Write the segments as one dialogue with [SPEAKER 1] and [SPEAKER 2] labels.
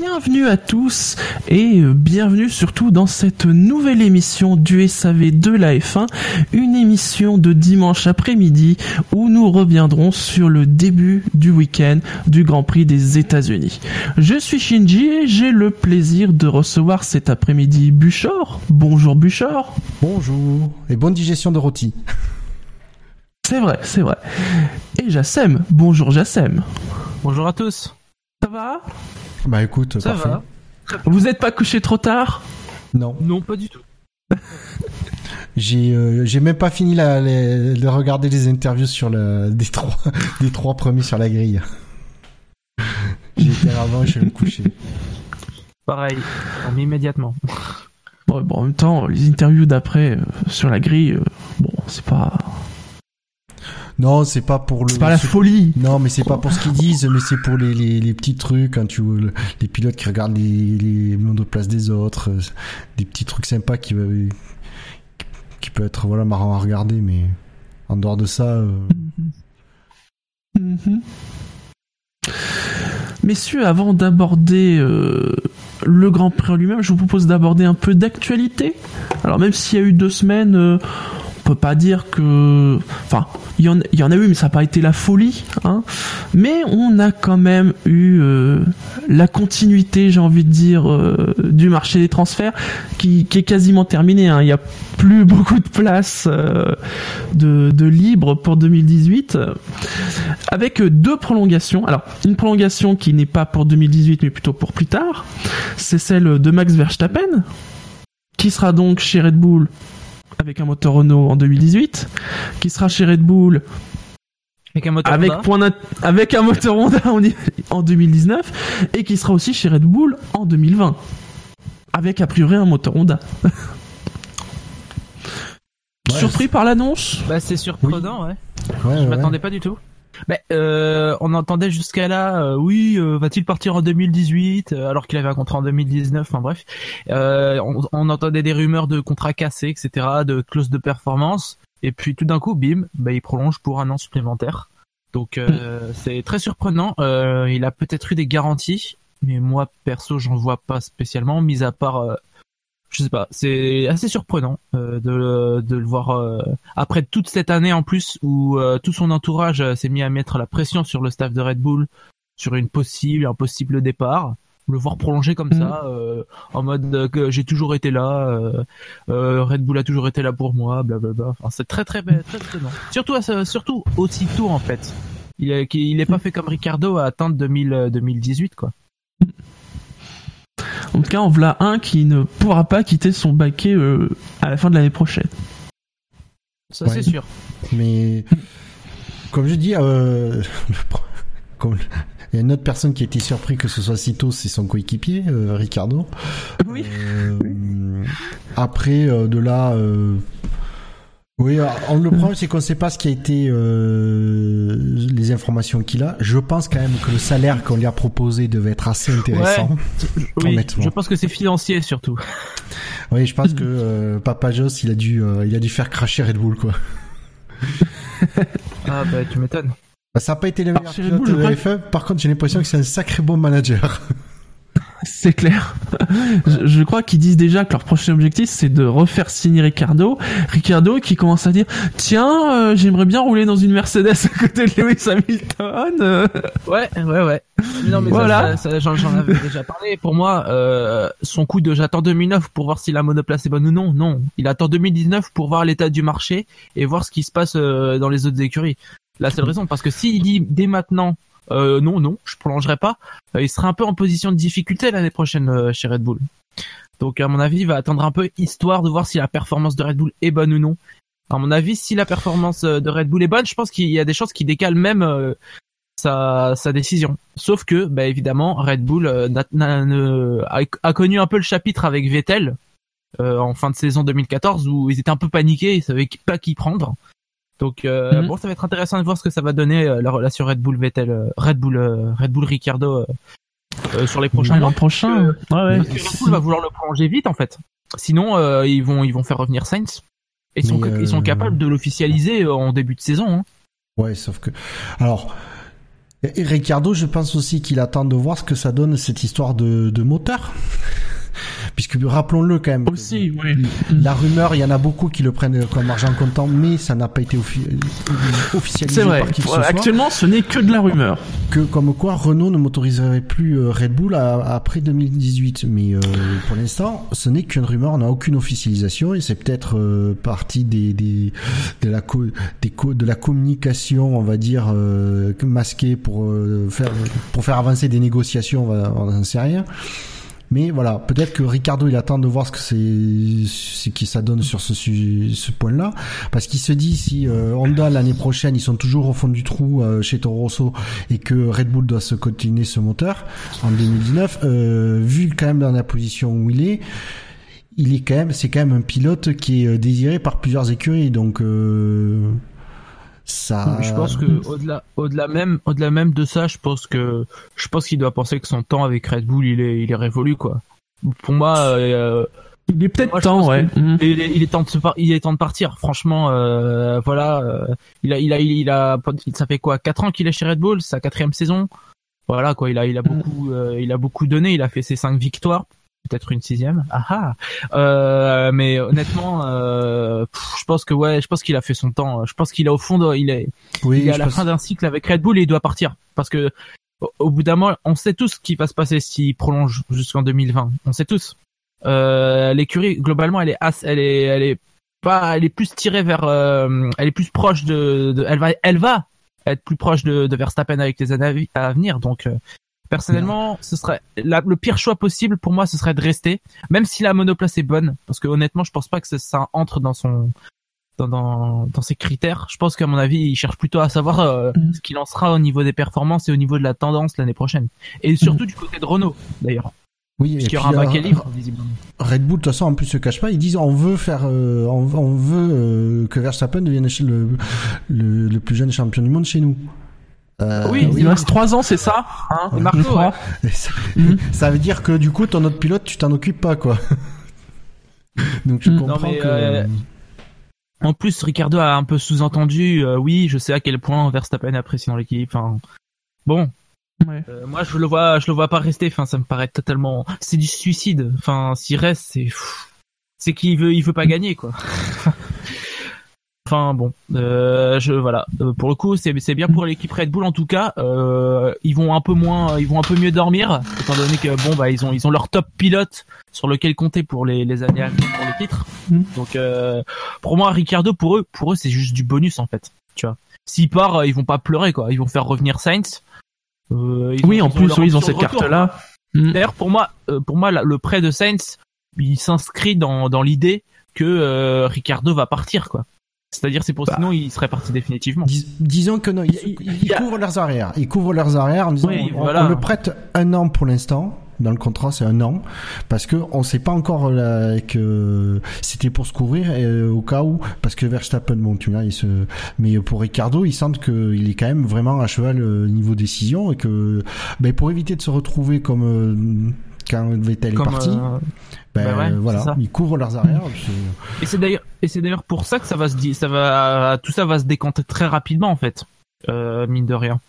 [SPEAKER 1] Bienvenue à tous et bienvenue surtout dans cette nouvelle émission du SAV de la F1, une émission de dimanche après-midi où nous reviendrons sur le début du week-end du Grand Prix des États-Unis. Je suis Shinji et j'ai le plaisir de recevoir cet après-midi Buchor. Bonjour Buchor.
[SPEAKER 2] Bonjour et bonne digestion de rôti.
[SPEAKER 1] C'est vrai, c'est vrai. Et Jassem. Bonjour Jassem.
[SPEAKER 3] Bonjour à tous.
[SPEAKER 1] Ça va?
[SPEAKER 2] Bah écoute,
[SPEAKER 3] Ça
[SPEAKER 2] parfait.
[SPEAKER 3] va
[SPEAKER 1] Vous n'êtes pas couché trop tard?
[SPEAKER 2] Non,
[SPEAKER 3] Non, pas du tout.
[SPEAKER 2] j'ai euh, j'ai même pas fini la, les- de regarder les interviews sur le des trois des trois premiers sur la grille. J'ai été avant, je vais me coucher.
[SPEAKER 3] Pareil, on met immédiatement.
[SPEAKER 1] Ouais, bon, en même temps, les interviews d'après euh, sur la grille, euh, bon, c'est pas,
[SPEAKER 2] Non, c'est pas pour le.
[SPEAKER 1] c'est pas la folie.
[SPEAKER 2] Non, mais c'est pas pour ce qu'ils disent, mais c'est pour les, les, les petits trucs quand tu le- les pilotes qui regardent les les place des autres, euh, des petits trucs sympas qui euh, qui peut être voilà marrant à regarder, mais en dehors de ça. euh,
[SPEAKER 1] Mhm. Messieurs, avant d'aborder euh, le Grand Prix en lui-même, je vous propose d'aborder un peu d'actualité. Alors même s'il y a eu deux semaines, euh, pas dire que... Enfin, il y, en, a eu, mais ça n'a pas été la folie. Hein. Mais on a quand même eu euh, la continuité, j'ai envie de dire, euh, du marché des transferts, qui, est quasiment terminé. hein. Il n'y a plus beaucoup de place euh, de, de libre pour 2018 avec deux prolongations. Alors, une prolongation qui n'est pas pour 2018 mais plutôt pour plus tard, c'est celle de Max Verstappen, qui sera donc chez Red Bull avec un moteur Renault en 2018, qui sera chez Red Bull
[SPEAKER 3] Avec un moteur
[SPEAKER 1] avec,
[SPEAKER 3] Honda.
[SPEAKER 1] point avec un moteur Honda en, en 2019 et qui sera aussi chez Red Bull en 2020 avec a priori un moteur Honda.
[SPEAKER 2] Ouais,
[SPEAKER 1] Surpris par l'annonce?
[SPEAKER 3] Bah, c'est surprenant, ouais.
[SPEAKER 2] ouais,
[SPEAKER 3] Je
[SPEAKER 2] ouais.
[SPEAKER 3] m'attendais pas du tout. Euh, on entendait jusqu'à là, euh, oui, euh, va-t-il partir en 2018 euh, alors qu'il avait un contrat en 2019, enfin bref. Euh, on, on entendait des rumeurs de contrats cassés, etc., de clauses de performance. Et puis tout d'un coup, bim, bah, il prolonge pour un an supplémentaire. Donc euh, c'est très surprenant. Il a peut-être eu des garanties, mais moi perso, j'en vois pas spécialement, mis à part je sais pas, c'est assez surprenant euh, de, le- de le voir euh, après toute cette année en plus où euh, tout son entourage euh, s'est mis à mettre la pression sur le staff de Red Bull sur une possible un possible départ le voir prolonger comme
[SPEAKER 1] Mhm.
[SPEAKER 3] ça euh, en mode que j'ai toujours été là euh, euh, Red Bull a toujours été là pour moi blablabla enfin, c'est très très très étonnant. Surtout à ce- surtout aussitôt en fait. Il est il est pas fait comme Ricardo à atteindre 2000, euh, 2018 quoi
[SPEAKER 1] En tout cas, en voilà un qui ne pourra pas quitter son baquet euh, à la fin de l'année prochaine.
[SPEAKER 3] ça
[SPEAKER 2] Ouais.
[SPEAKER 3] c'est sûr
[SPEAKER 2] Mais comme je dis, euh, comme il y a une autre personne qui a été surpris que ce soit Cito, c'est son coéquipier, euh, Ricardo.
[SPEAKER 1] Oui.
[SPEAKER 2] Euh, après, euh, de là, euh, oui, on- le problème c'est qu'on ne sait pas ce qui a été euh, les informations qu'il a. Je pense quand même que le salaire qu'on lui a proposé devait être assez intéressant.
[SPEAKER 3] oui je pense que c'est financier surtout
[SPEAKER 2] Oui, je pense que euh, Papa Joss, il a dû, euh, il a dû faire cracher Red Bull quoi.
[SPEAKER 3] ah bah tu m'étonnes
[SPEAKER 2] Bah, ça n'a pas été le meilleur pilote de la
[SPEAKER 1] crois
[SPEAKER 2] F1. Par contre, j'ai l'impression que c'est un sacré bon manager.
[SPEAKER 1] C'est clair. je, je crois qu'ils disent déjà que leur prochain objectif c'est de refaire signer Ricardo. Ricardo qui commence à dire tiens euh, j'aimerais bien rouler dans une Mercedes à côté de Lewis Hamilton. euh.
[SPEAKER 3] Ouais, ouais, ouais. Non, mais
[SPEAKER 1] Voilà.
[SPEAKER 3] ça, ça, ça, j'en, j'en avais déjà parlé. Pour moi, euh, son coup de j'attends 2009 pour voir si la monoplace est bonne ou non, non. Il attend 2019 pour voir l'état du marché et voir ce qui se passe euh, dans les autres écuries. La seule raison, parce que s'il dit dès maintenant, euh, non, non, je prolongerai pas, euh, il sera un peu en position de difficulté l'année prochaine euh, chez Red Bull. Donc, à mon avis, il va attendre un peu histoire de voir si la performance de Red Bull est bonne ou non. À mon avis, si la performance euh, de Red Bull est bonne, je pense qu'il y a des chances qu'il décale même sa, sa décision. Sauf que, bah, évidemment, Red Bull a, connu un peu le chapitre avec Vettel en fin de saison 2014 où ils étaient un peu paniqués, ils savaient pas qui prendre. Donc euh,
[SPEAKER 1] Mhm.
[SPEAKER 3] bon, ça va être intéressant de voir ce que ça va donner euh, la relation Red Bull Vettel, euh, Red Bull, euh, Red Bull Ricardo sur les prochains
[SPEAKER 1] l'an
[SPEAKER 3] mois.
[SPEAKER 1] prochain. Ouais, ouais.
[SPEAKER 3] Parce que Red Bull va vouloir le prolonger vite en fait. Sinon, ils vont ils vont faire revenir Sainz. Et ils sont, ils sont capables de l'officialiser en début de saison. Hein.
[SPEAKER 2] Ouais, sauf que. Alors. et Ricardo, je pense aussi qu'il attend de voir ce que ça donne cette histoire de, de moteur. Puisque rappelons-le quand même.
[SPEAKER 1] Aussi, oui.
[SPEAKER 2] La rumeur, il y en a beaucoup qui le prennent comme argent comptant, mais ça n'a pas été offi- officialisé
[SPEAKER 1] C'est vrai.
[SPEAKER 2] par qui que ce soit.
[SPEAKER 1] Actuellement, ce n'est que de la rumeur.
[SPEAKER 2] Que comme quoi Renault ne motoriserait plus euh, Red Bull à- après 2018. Mais euh, pour l'instant, ce n'est qu'une rumeur, on n'a aucune officialisation et c'est peut-être euh, partie des, des de la co- des co- de la communication, on va dire euh, masquée pour euh, faire pour faire avancer des négociations, on va- on n'en sait rien. Mais voilà, peut-être que Ricardo il attend de voir ce que c'est, ce qui ça donne sur ce ce point-là, parce qu'il se dit si euh, Honda l'année prochaine ils sont toujours au fond du trou euh, chez Toro Rosso et que Red Bull doit se continuer ce moteur en 2019, euh, vu quand même dans la position où il est, il est quand même, c'est quand même un pilote qui est désiré par plusieurs écuries, donc euh, ça.
[SPEAKER 3] Je pense que au-delà, au-delà même, au-delà même de ça, je pense que, je pense qu'il doit penser que son temps avec Red Bull, il est, il est révolu quoi. Pour moi, euh,
[SPEAKER 1] Il est peut-être temps, ouais. Mhm.
[SPEAKER 3] il, est, il est temps de se par- il est temps de partir. Franchement, euh, voilà, euh, il a, il a, il a, ça fait quoi, quatre ans qu'il est chez Red Bull, sa quatrième saison. Voilà quoi, il a, il a beaucoup, euh, il a beaucoup donné. Il a fait ses cinq victoires, peut-être une sixième. Ah ah. Euh, mais honnêtement, euh, pff, je pense que ouais, je pense qu'il a fait son temps. Je pense qu'il est au fond, de, il est,
[SPEAKER 2] oui,
[SPEAKER 3] il est à la
[SPEAKER 2] pense-
[SPEAKER 3] fin d'un cycle avec Red Bull et il doit partir parce que au, au bout d'un moment, on sait tous ce qui va se passer s'il prolonge jusqu'en 2020. On sait tous. Euh, L'écurie globalement, elle est as- elle est elle est pas elle est plus tirée vers euh, elle est plus proche de, de- elle va elle va être plus proche de, de Verstappen avec les années à venir. Donc euh, personnellement, ce serait la- le pire choix possible pour moi, ce serait de rester, même si la monoplace est bonne, parce que honnêtement, je pense pas que ça, ça entre dans son dans, dans, dans ses critères. Je pense qu'à mon avis, il cherche plutôt à savoir euh,
[SPEAKER 1] Mm.
[SPEAKER 3] ce qu'il en sera au niveau des performances et au niveau de la tendance l'année prochaine. Et surtout du côté de Renault, d'ailleurs.
[SPEAKER 2] oui, et
[SPEAKER 3] Puisqu'il y
[SPEAKER 2] puis,
[SPEAKER 3] aura un baquet libre, visiblement.
[SPEAKER 2] Red Bull, de toute façon, en plus, se cache pas. Ils disent on veut faire, euh, on, on veut euh, que Verstappen devienne le, le, le plus jeune champion du monde chez nous. Euh,
[SPEAKER 3] Oui,
[SPEAKER 1] Il reste trois ans, c'est ça hein,
[SPEAKER 3] Et Marco.
[SPEAKER 2] Et ça, ça veut dire que du coup, ton autre pilote, tu t'en occupes pas, quoi. Donc je
[SPEAKER 1] Mm.
[SPEAKER 2] comprends
[SPEAKER 3] Non, mais,
[SPEAKER 2] que.
[SPEAKER 3] euh, En plus, Ricardo a un peu sous-entendu, euh, oui, je sais à quel point Verstappen apprécie dans l'équipe. Enfin, bon,
[SPEAKER 1] Ouais.
[SPEAKER 3] euh, moi je le vois, je le vois pas rester. Enfin, ça me paraît totalement, c'est du suicide. Enfin, s'il reste, c'est, c'est qu'il veut, il veut pas gagner, quoi. Enfin bon, euh, je voilà. Euh, pour le coup, c'est c'est bien pour l'équipe Red Bull en tout cas. Euh, ils vont un peu moins, ils vont un peu mieux dormir, étant donné que bon bah ils ont ils ont leur top pilote sur lequel compter pour les les années à venir pour le titre.
[SPEAKER 1] Mm.
[SPEAKER 3] Donc euh, pour moi, Ricardo pour eux, pour eux c'est juste du bonus en fait. Tu vois, s'il part, euh, ils vont pas pleurer quoi. Ils vont faire revenir Sainz. Euh, ils
[SPEAKER 1] Oui,
[SPEAKER 3] ont-
[SPEAKER 1] en plus, oui, ils ont cette
[SPEAKER 3] retour,
[SPEAKER 1] carte-là. Mhm.
[SPEAKER 3] D'ailleurs, pour moi, pour moi, le prêt de Sainz, il s'inscrit dans, dans l'idée que euh, Ricardo va partir, quoi. C'est-à-dire, c'est pour
[SPEAKER 1] Bah.
[SPEAKER 3] sinon il serait parti définitivement.
[SPEAKER 2] Dis- disons que non, ils, ils- ils
[SPEAKER 3] a-
[SPEAKER 2] couvrent leurs arrières. Ils couvrent leurs arrières en disant
[SPEAKER 3] Oui,
[SPEAKER 2] on,
[SPEAKER 3] voilà.
[SPEAKER 2] on le prête un an pour l'instant. Dans le contrat, c'est un an parce que on sait pas encore là, que c'était pour se couvrir et, euh, au cas où parce que Verstappen, bon, tu vois, il se, mais pour Ricardo, ils sentent qu'il est quand même vraiment à cheval euh, niveau décision et que, ben, pour éviter de se retrouver comme euh, quand Vettel
[SPEAKER 3] Comme,
[SPEAKER 2] est parti,
[SPEAKER 3] euh,
[SPEAKER 2] ben
[SPEAKER 3] bah ouais,
[SPEAKER 2] voilà, ils couvrent leurs arrières. c'est-
[SPEAKER 3] et c'est d'ailleurs, et c'est d'ailleurs pour ça que ça va se ça va, tout ça va se décanter très rapidement en fait, euh, mine de rien,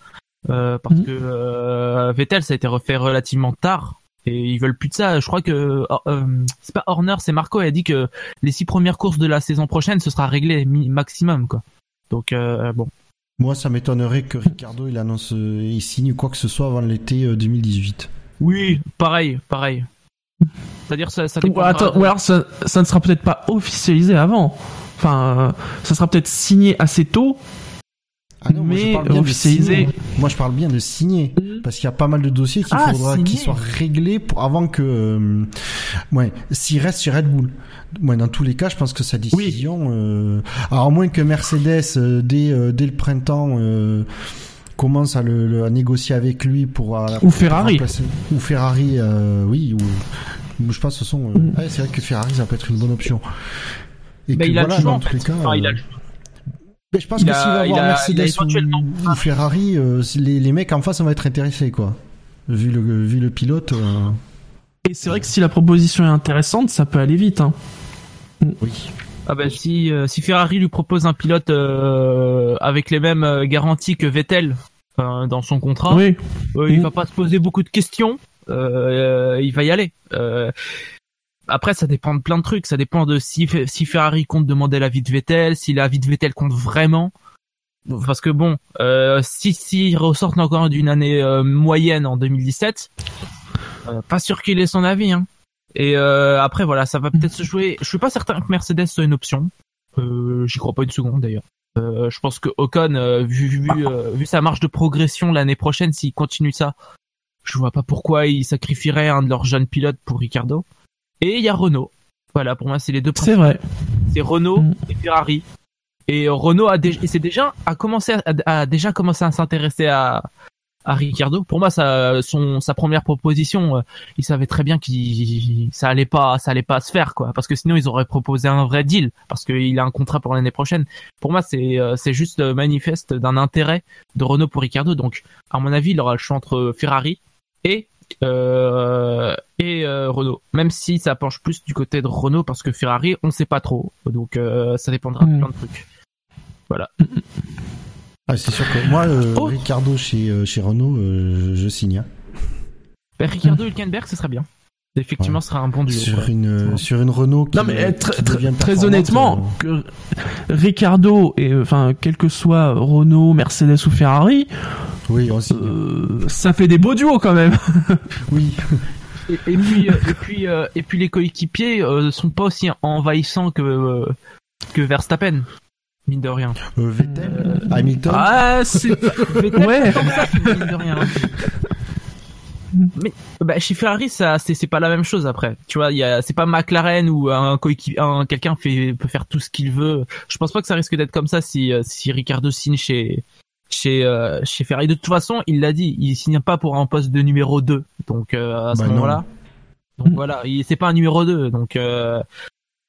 [SPEAKER 3] Euh, parce
[SPEAKER 1] Mhm.
[SPEAKER 3] que euh, Vettel ça a été refait relativement tard. Et ils veulent plus de ça. Je crois que euh, c'est pas Horner, c'est Marco. Il a dit que les six premières courses de la saison prochaine, ce sera réglé maximum, quoi. Donc euh, bon,
[SPEAKER 2] Moi, ça m'étonnerait que Ricardo il annonce, euh, il signe quoi que ce soit avant l'été euh, 2018.
[SPEAKER 3] Oui, pareil, pareil. C'est-à-dire ça, ça
[SPEAKER 1] Ou,
[SPEAKER 3] dépendra
[SPEAKER 1] attends,
[SPEAKER 3] de-
[SPEAKER 1] ou alors ça, ça ne sera peut-être pas officialisé avant. Enfin, euh, ça sera peut-être signé assez tôt,
[SPEAKER 2] Ah non, moi, je
[SPEAKER 1] mais
[SPEAKER 2] parle bien de
[SPEAKER 1] officialisé.
[SPEAKER 2] signer. Moi, je parle bien de signer. Parce qu'il y a pas mal de dossiers qu'il
[SPEAKER 3] Ah,
[SPEAKER 2] faudra qu'ils soient réglés pour, avant que, euh, ouais, s'il reste sur Red Bull. Moi, dans tous les cas, je pense que sa décision, euh, alors, à moins que Mercedes, euh, dès, euh, dès le printemps, euh, commence à, le, le- à négocier avec lui pour, euh,
[SPEAKER 1] Ou Ferrari.
[SPEAKER 2] ou Ferrari, euh, oui, ou, je pense, que ce sont, euh,
[SPEAKER 1] Mm.
[SPEAKER 2] ouais, c'est vrai que Ferrari, ça peut être une bonne option. Et
[SPEAKER 3] Bah,
[SPEAKER 2] que
[SPEAKER 3] il a le choix
[SPEAKER 2] dans
[SPEAKER 3] en
[SPEAKER 2] tous
[SPEAKER 3] fait.
[SPEAKER 2] les cas,
[SPEAKER 3] Enfin, il a le-
[SPEAKER 2] Mais je pense
[SPEAKER 3] Il
[SPEAKER 2] que s'il va
[SPEAKER 3] il
[SPEAKER 2] avoir
[SPEAKER 3] a-
[SPEAKER 2] Mercedes
[SPEAKER 3] il a éventuellement-
[SPEAKER 2] ou, ou Ferrari, euh, les, les mecs en face, on va être intéressés, quoi. Vu le, vu le pilote. euh,
[SPEAKER 1] Et c'est vrai que si la proposition est intéressante, ça peut aller vite. Hein.
[SPEAKER 2] oui.
[SPEAKER 3] Ah bah si euh, si Ferrari lui propose un pilote euh, avec les mêmes garanties que Vettel euh, dans son contrat,
[SPEAKER 1] Oui.
[SPEAKER 3] euh, il
[SPEAKER 1] Mm.
[SPEAKER 3] va pas se poser beaucoup de questions, euh, euh, il va y aller. Euh, après ça dépend de plein de trucs, ça dépend de si si Ferrari compte demander l'avis de Vettel, si l'avis de Vettel compte vraiment. Parce que bon, euh, si s'ils ressortent encore d'une année euh, moyenne en 2017, euh, pas sûr qu'il ait son avis. Hein. Et euh, après voilà, ça va peut-être se jouer. Je suis pas certain que Mercedes soit une option. Euh, J'y crois pas une seconde d'ailleurs. Euh, je pense que Ocon, euh, vu, vu, euh, vu sa marge de progression l'année prochaine, s'il continue ça, je vois pas pourquoi il sacrifierait un de leurs jeunes pilotes pour Ricardo. Et il y a Renault. Voilà, pour moi, c'est les deux
[SPEAKER 1] C'est vrai.
[SPEAKER 3] C'est Renault
[SPEAKER 1] Mm.
[SPEAKER 3] et Ferrari. Et Renault a déjà, et c'est déjà a commencé à, a déjà commencé à s'intéresser à à Ricardo. Pour moi, ça, son sa première proposition, euh, il savait très bien qu'il ça allait pas ça allait pas se faire quoi, parce que sinon ils auraient proposé un vrai deal, parce qu'il a un contrat pour l'année prochaine. Pour moi, c'est euh, c'est juste manifeste d'un intérêt de Renault pour Ricardo. Donc, à mon avis, il aura le choix entre Ferrari et euh, et Renault. Même si ça penche plus du côté de Renault parce que Ferrari, on sait pas trop. Donc ça dépendra de
[SPEAKER 1] Mm.
[SPEAKER 3] plein de trucs.
[SPEAKER 2] Ah, c'est sûr que moi, euh,
[SPEAKER 3] Oh.
[SPEAKER 2] Ricardo chez, euh, chez Renault, euh, je, je signe. hein.
[SPEAKER 3] Ben, Ricardo Hülkenberg, ce serait bien. Effectivement, ce serait un bon duo.
[SPEAKER 2] Sur une, euh,
[SPEAKER 3] Ouais.
[SPEAKER 2] sur une Renault qui,
[SPEAKER 1] Non mais euh, très,
[SPEAKER 2] qui
[SPEAKER 1] très-
[SPEAKER 2] devient
[SPEAKER 1] très
[SPEAKER 2] performante,
[SPEAKER 1] honnêtement, que Ricardo et enfin quel que soit Renault, Mercedes ou Ferrari,
[SPEAKER 2] oui,
[SPEAKER 1] euh, ça fait des beaux duos quand même.
[SPEAKER 2] oui.
[SPEAKER 3] Et, et puis et puis euh, et puis les coéquipiers euh, sont pas aussi envahissants que euh, que Verstappen, mine de rien.
[SPEAKER 2] Euh, Vettel, Hamilton.
[SPEAKER 1] Ah c'est
[SPEAKER 3] Vettel,
[SPEAKER 1] Ouais.
[SPEAKER 3] c'est comme ça, mine de rien. Mais bah, chez Ferrari, ça c'est c'est pas la même chose après. Tu vois, il y a c'est pas McLaren où un coéquipier, un quelqu'un fait peut faire tout ce qu'il veut. Je pense pas que ça risque d'être comme ça si euh, si Ricardo signe chez chez euh, chez Ferrari. De toute façon, il l'a dit, il signe pas pour un poste de numéro 2. Donc euh, à ce
[SPEAKER 2] Bah non.
[SPEAKER 3] moment-là, donc voilà, il c'est pas un numéro 2. Donc euh,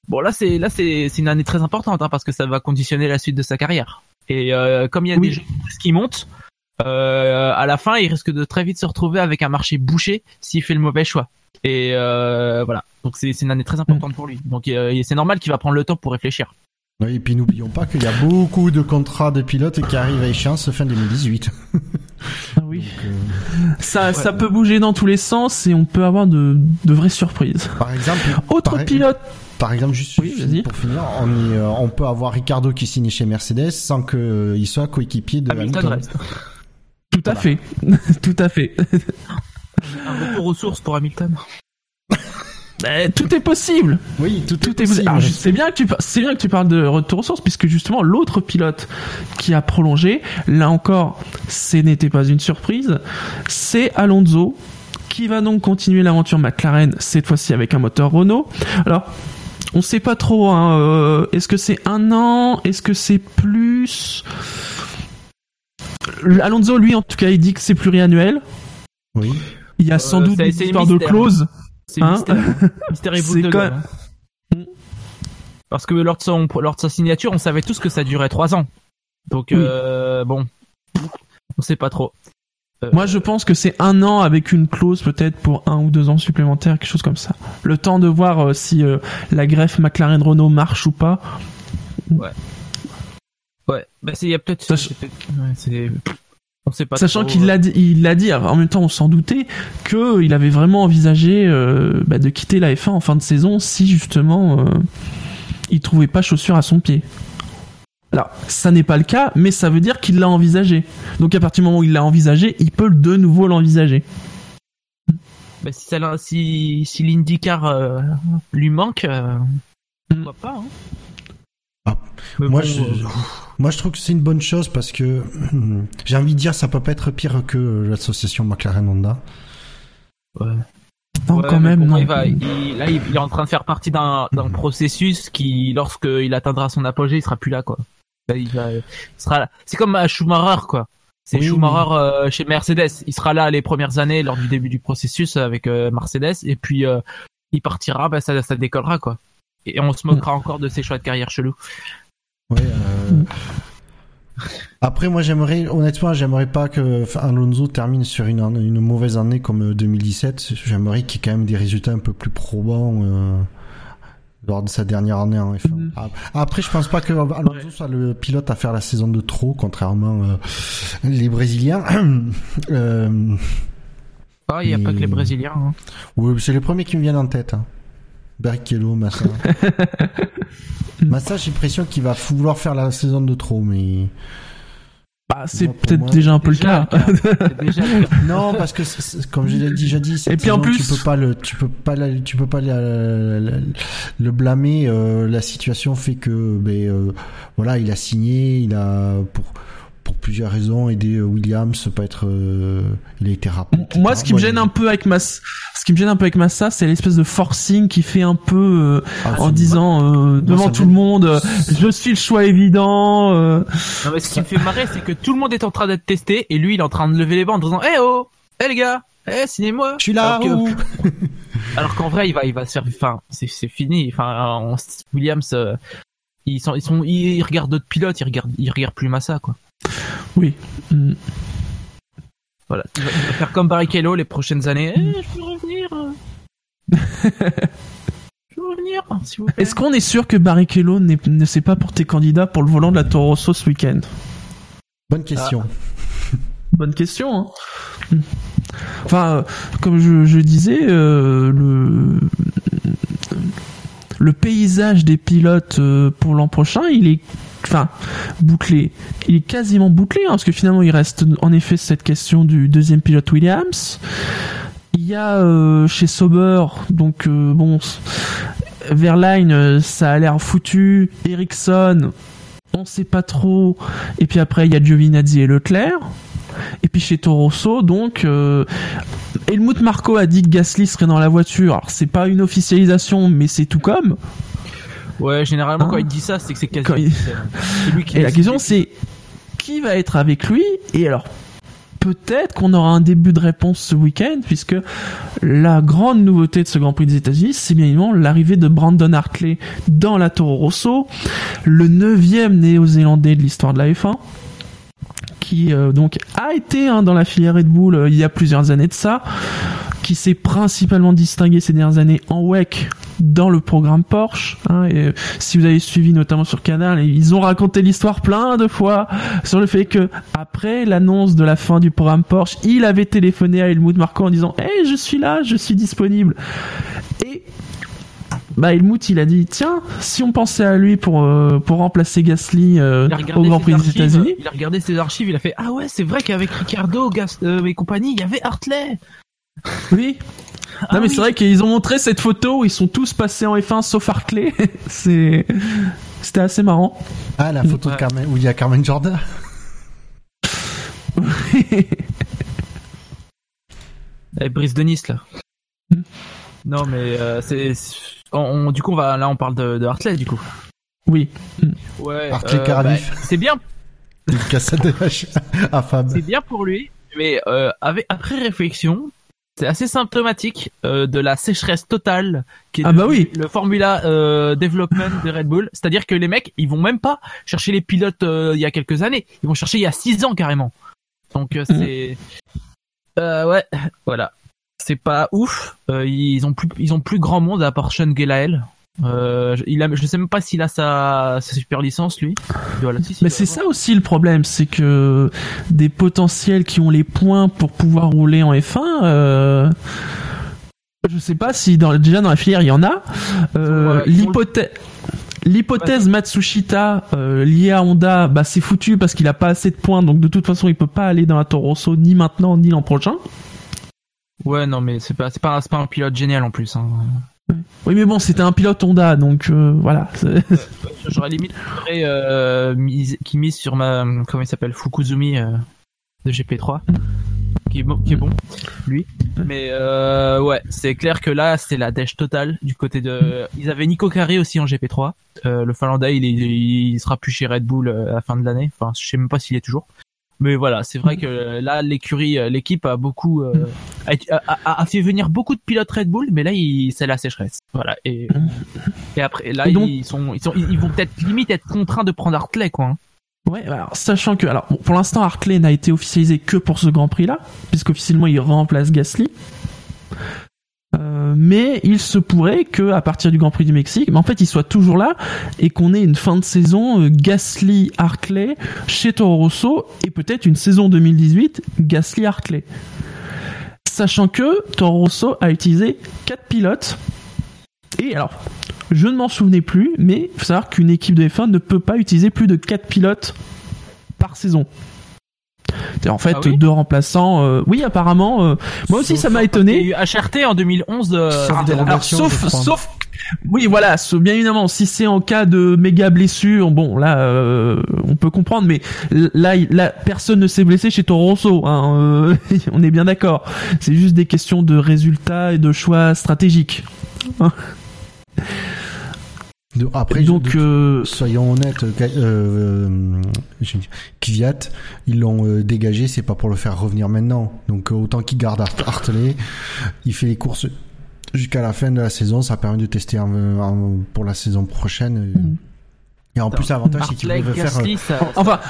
[SPEAKER 3] bon là c'est là c'est c'est une année très importante hein, parce que ça va conditionner la suite de sa carrière. Et euh, comme il y a
[SPEAKER 1] Oui.
[SPEAKER 3] des jeux qui montent, euh, à la fin, il risque de très vite se retrouver avec un marché bouché s'il fait le mauvais choix. Et euh, voilà. Donc c'est c'est une année très importante pour lui. Donc euh, c'est normal qu'il va prendre le temps pour réfléchir.
[SPEAKER 2] Oui, et puis n'oublions pas qu'il y a beaucoup de contrats de pilotes qui arrivent à échéance fin 2018.
[SPEAKER 1] Ah oui.
[SPEAKER 2] Donc, euh,
[SPEAKER 1] Ça ça peut bouger dans tous les sens et on peut avoir de de vraies surprises.
[SPEAKER 2] par exemple,
[SPEAKER 1] Autre
[SPEAKER 2] par,
[SPEAKER 1] pilote.
[SPEAKER 2] Par exemple, juste
[SPEAKER 1] Oui,
[SPEAKER 2] pour finir, on, euh, on peut avoir Ricardo qui signe chez Mercedes sans qu'il soit coéquipier de
[SPEAKER 3] Hamilton
[SPEAKER 2] Hamilton.
[SPEAKER 3] reste.
[SPEAKER 1] Tout à
[SPEAKER 2] Voilà.
[SPEAKER 1] fait. Tout à fait.
[SPEAKER 3] Un retour aux sources pour Hamilton.
[SPEAKER 1] Eh, tout est possible.
[SPEAKER 2] Oui, tout,
[SPEAKER 1] Tout est
[SPEAKER 2] possible.
[SPEAKER 1] c'est bien que tu c'est bien que tu parles de retour aux sources puisque justement l'autre pilote qui a prolongé, là encore, ce n'était pas une surprise, c'est Alonso qui va donc continuer l'aventure McLaren cette fois-ci avec un moteur Renault. Alors on sait pas trop. Hein, euh, Est-ce que c'est un an Est-ce que c'est plus? Alonso, lui, en tout cas, il dit que c'est pluriannuel.
[SPEAKER 2] Oui.
[SPEAKER 1] Il y a sans
[SPEAKER 3] Euh,
[SPEAKER 1] doute
[SPEAKER 3] c'est-
[SPEAKER 1] des
[SPEAKER 3] c'est
[SPEAKER 1] histoires de clauses.
[SPEAKER 3] C'est
[SPEAKER 1] Hein
[SPEAKER 3] mystère.
[SPEAKER 1] quand même-
[SPEAKER 3] hein. Parce que lors de, son, lors de sa signature, on savait tous que ça durait trois ans. Donc
[SPEAKER 1] Oui.
[SPEAKER 3] euh, bon, on sait pas trop. Euh,
[SPEAKER 1] Moi, je pense que c'est un an avec une clause peut-être pour un ou deux ans supplémentaires, quelque chose comme ça. Le temps de voir euh, si euh, la greffe McLaren-Renault marche ou pas.
[SPEAKER 3] Ouais, bah c'est il y a peut-être.
[SPEAKER 1] Sach-
[SPEAKER 3] ouais, on sait pas.
[SPEAKER 1] Sachant qu'il l'a dit, il l'a dit. en même temps, on s'en doutait que il avait vraiment envisagé euh, bah, de quitter la F1 en fin de saison si justement il trouvait pas chaussure à son pied. Alors, ça n'est pas le cas, mais ça veut dire qu'il l'a envisagé. Donc, à partir du moment où il l'a envisagé, il peut de nouveau l'envisager.
[SPEAKER 3] bah, si, ça si, si l'IndyCar euh, lui manque, euh, pourquoi pas. Hein.
[SPEAKER 2] Ah, Moi,
[SPEAKER 3] bon,
[SPEAKER 2] je,
[SPEAKER 3] euh,
[SPEAKER 2] moi, je trouve que c'est une bonne chose parce que j'ai envie de dire ça peut pas être pire que euh, l'association McLaren Honda.
[SPEAKER 3] ouais.
[SPEAKER 1] Non,
[SPEAKER 3] Ouais,
[SPEAKER 1] quand même, non.
[SPEAKER 3] il va, il- là, il, est en train de faire partie d'un d'un processus qui, lorsqu'il atteindra son apogée, il sera plus là, quoi. Là, il va, il sera là. C'est comme à Schumacher, quoi. C'est
[SPEAKER 2] Oui,
[SPEAKER 3] Schumacher euh, chez Mercedes. Il sera là les premières années lors du début du processus avec euh, Mercedes, et puis euh, il partira, bah, ça, ça décollera, quoi. Et on se moquera encore de ses choix de carrière chelous.
[SPEAKER 2] Ouais, euh, Après, moi, j'aimerais, honnêtement, j'aimerais pas que Alonso termine sur une, une mauvaise année comme 2017. J'aimerais qu'il y ait quand même des résultats un peu plus probants euh, lors de sa dernière année en F1.
[SPEAKER 1] Mhm.
[SPEAKER 2] Après, je pense pas que Alonso soit le pilote à faire la saison de trop, contrairement euh, les Brésiliens. euh,
[SPEAKER 3] Ah, il n'y a pas que les Brésiliens. hein.
[SPEAKER 2] oui, c'est les premiers qui me viennent en tête. Hein. Barrichello, Massa. Massa, j'ai l'impression qu'il va vouloir faire la saison de trop, mais
[SPEAKER 1] Bah, c'est peut-être déjà un peu
[SPEAKER 3] Déjà,
[SPEAKER 1] le cas.
[SPEAKER 3] C'est déjà le cas.
[SPEAKER 2] non, parce que comme je l'ai déjà dit,
[SPEAKER 1] Et puis en
[SPEAKER 2] saison,
[SPEAKER 1] plus-
[SPEAKER 2] tu peux pas le, tu peux pas la- tu peux pas la- la- la- le blâmer. euh, la situation fait que, ben euh, voilà, il a signé, il a pour pour plusieurs raisons aidé euh, Williams, pas être, euh, il a été etc.
[SPEAKER 1] Moi, ce qui me gêne un peu avec Massa, ce qui me gêne un peu avec Massa, c'est l'espèce de forcing qui fait un peu euh,
[SPEAKER 2] Ah,
[SPEAKER 1] en disant euh, devant tout le monde, euh, je suis le choix évident. euh.
[SPEAKER 3] Non, mais ce qui me fait marrer, c'est que tout le monde est en train d'être testé et lui, il est en train de lever les bancs en disant Eh oh Eh les gars Eh, signez-moi
[SPEAKER 2] Je suis là.
[SPEAKER 3] Alors que-. Alors qu'en vrai, il va, il va se faire. Enfin, c'est, c'est fini. Enfin, on- Williams, euh, ils sont, ils sont, ils regardent d'autres pilotes, ils regardent, ils regardent plus Massa, quoi.
[SPEAKER 1] Oui. Mm.
[SPEAKER 3] Voilà. Il va, il va faire comme Barrichello les prochaines années. Eh, je peux revenir. je peux revenir, s'il vous plaît.
[SPEAKER 1] Est-ce qu'on est sûr que Barrichello ne s'est pas porté candidat pour le volant de la Toro Rosso ce week-end?
[SPEAKER 2] Bonne question.
[SPEAKER 1] Bonne question. Hein Mm. enfin, euh, comme je, je disais, euh, le le paysage des pilotes euh, pour l'an prochain, il est enfin bouclé. Il est quasiment bouclé hein, parce que finalement il reste en effet cette question du deuxième pilote Williams. Il y a euh, chez Sauber donc euh, bon Verline euh, ça a l'air foutu. Ericsson on sait pas trop. Et puis après, il y a Giovinazzi et Leclerc. Et puis chez Toro Rosso, donc, Helmut Marko a dit que Gasly serait dans la voiture. Alors, c'est pas une officialisation, mais c'est tout comme.
[SPEAKER 3] Ouais, généralement,
[SPEAKER 1] Hein
[SPEAKER 3] quand il dit ça, c'est que c'est quasi.
[SPEAKER 1] Quand il-
[SPEAKER 3] officiel. C'est lui qui
[SPEAKER 1] Et la question, c'est qui va être avec lui Et alors, peut-être qu'on aura un début de réponse ce week-end, puisque la grande nouveauté de ce Grand Prix des États-Unis, c'est bien évidemment l'arrivée de Brandon Hartley dans la Toro Rosso, le neuvième néo-zélandais de l'histoire de la F1 qui euh, donc a été hein, dans la filière Red Bull euh, il y a plusieurs années de ça, qui s'est principalement distingué ces dernières années en WEC dans le programme Porsche. hein, et euh, si vous avez suivi notamment sur Canal, ils ont raconté l'histoire plein de fois sur le fait que après l'annonce de la fin du programme Porsche, il avait téléphoné à Helmut Marko en disant "Hey, je suis là, je suis disponible." Et bah Helmut il a dit tiens si on pensait à lui pour euh, pour remplacer Gasly euh, au Grand Prix des États-Unis
[SPEAKER 3] Il a regardé ses archives, il a fait Ah ouais, c'est vrai qu'avec Ricardo, Gas, euh, et compagnie, il y avait Hartley.
[SPEAKER 1] Oui
[SPEAKER 3] Ah
[SPEAKER 1] non mais
[SPEAKER 3] oui.
[SPEAKER 1] c'est vrai qu'ils ont montré cette photo où ils sont tous passés en F1 sauf Hartley c'est c'était assez marrant
[SPEAKER 2] Ah, la photo de. Carmen, où il y a Carmen Jordan.
[SPEAKER 3] Avec Brice de Nice là.
[SPEAKER 1] Hmm.
[SPEAKER 3] Non mais euh, c'est, c'est- on, on- du coup on va là on parle de, de Hartley du coup.
[SPEAKER 1] oui
[SPEAKER 3] Ouais.
[SPEAKER 2] Hartley Cardiff.
[SPEAKER 3] bah, c'est bien,
[SPEAKER 2] Une cassette de vache à Fab.
[SPEAKER 3] c'est bien pour lui, mais euh, avec après réflexion, c'est assez symptomatique euh, de la sécheresse totale qui est
[SPEAKER 1] Ah bah oui.
[SPEAKER 3] le Formula euh, Development de Red Bull. C'est-à-dire que les mecs, ils vont même pas chercher les pilotes euh, il y a quelques années, ils vont chercher il y a six ans carrément. Donc euh, c'est euh, ouais, voilà. C'est pas ouf. Ils ont plus ils ont plus grand monde à part Sean Gelael. Euh, je- il a, je sais même pas s'il a sa, sa super licence lui. Voilà, si, si,
[SPEAKER 1] mais c'est ça aussi le problème c'est que des potentiels qui ont les points pour pouvoir rouler en F1 euh, je sais pas si dans, déjà dans la filière il y en a euh, l'hypothèse L'hypothèse Matsushita euh, liée à Honda, bah c'est foutu parce qu'il a pas assez de points, donc de toute façon il peut pas aller dans la Toro Rosso ni maintenant ni l'an prochain.
[SPEAKER 3] Ouais, non, mais c'est pas, c'est pas, pas un pilote génial en plus. Hein.
[SPEAKER 1] Oui mais bon c'était un pilote Honda, donc euh, voilà.
[SPEAKER 3] J'aurais limite euh, qui mise sur ma, comment il s'appelle, Fukuzumi euh, de GP3, qui est bon, qui est bon, lui. Mais euh, ouais, c'est clair que là, c'est la dèche totale du côté de. Ils avaient Nico Carré aussi en GP3. Euh, le Finlandais, il, est, il sera plus chez Red Bull euh, à la fin de l'année. Enfin, je sais même pas s'il est toujours. Mais voilà, c'est vrai que euh, là, l'écurie, euh, l'équipe a beaucoup, euh, a, a- a fait venir beaucoup de pilotes Red Bull, mais là, c'est la sécheresse. Voilà. Et, et après, là,
[SPEAKER 1] Et donc-
[SPEAKER 3] ils sont, ils sont, ils vont peut-être limite être contraints de prendre Hartley, quoi. hein.
[SPEAKER 1] Ouais, alors, sachant que, alors, bon, pour l'instant, Hartley n'a été officialisé que pour ce Grand Prix-là, puisqu'officiellement il remplace Gasly. Euh, mais il se pourrait que à partir du Grand Prix du Mexique, mais en fait, il soit toujours là et qu'on ait une fin de saison euh, Gasly Hartley chez Toro Rosso et peut-être une saison 2018 Gasly Hartley. Sachant que Toro Rosso a utilisé quatre pilotes et alors je ne m'en souvenais plus, mais il faut savoir qu'une équipe de F1 ne peut pas utiliser plus de 4 pilotes par saison. En fait
[SPEAKER 3] Ah oui
[SPEAKER 1] deux remplaçants. euh, oui, apparemment. euh, moi aussi, ça m'a
[SPEAKER 3] Il y a
[SPEAKER 1] étonné.
[SPEAKER 3] eu HRT en 2011. euh,
[SPEAKER 2] Sauf
[SPEAKER 3] ah,
[SPEAKER 2] des
[SPEAKER 1] Alors, sauf, sauf. Oui, voilà. Bien évidemment, si c'est en cas de méga blessure, bon, là, euh, on peut comprendre. Mais là, là, personne ne s'est blessé chez Toro Rosso. Hein, euh, on est bien d'accord. C'est juste des questions de résultats et de choix stratégiques.
[SPEAKER 2] Après,
[SPEAKER 1] Donc,
[SPEAKER 2] de-
[SPEAKER 1] euh,
[SPEAKER 2] soyons honnêtes, euh, euh, dit, Kvyat, ils l'ont euh, dégagé, c'est pas pour le faire revenir maintenant. Donc euh, autant qu'il garde Hart- Hartley, il fait les courses jusqu'à la fin de la saison, ça permet de tester en- en- pour la saison prochaine.
[SPEAKER 1] Mm.
[SPEAKER 2] Et en plus, l'avantage, c'est qu'il
[SPEAKER 3] Hartley,
[SPEAKER 2] pouvait faire. euh,
[SPEAKER 3] ça,
[SPEAKER 1] Enfin,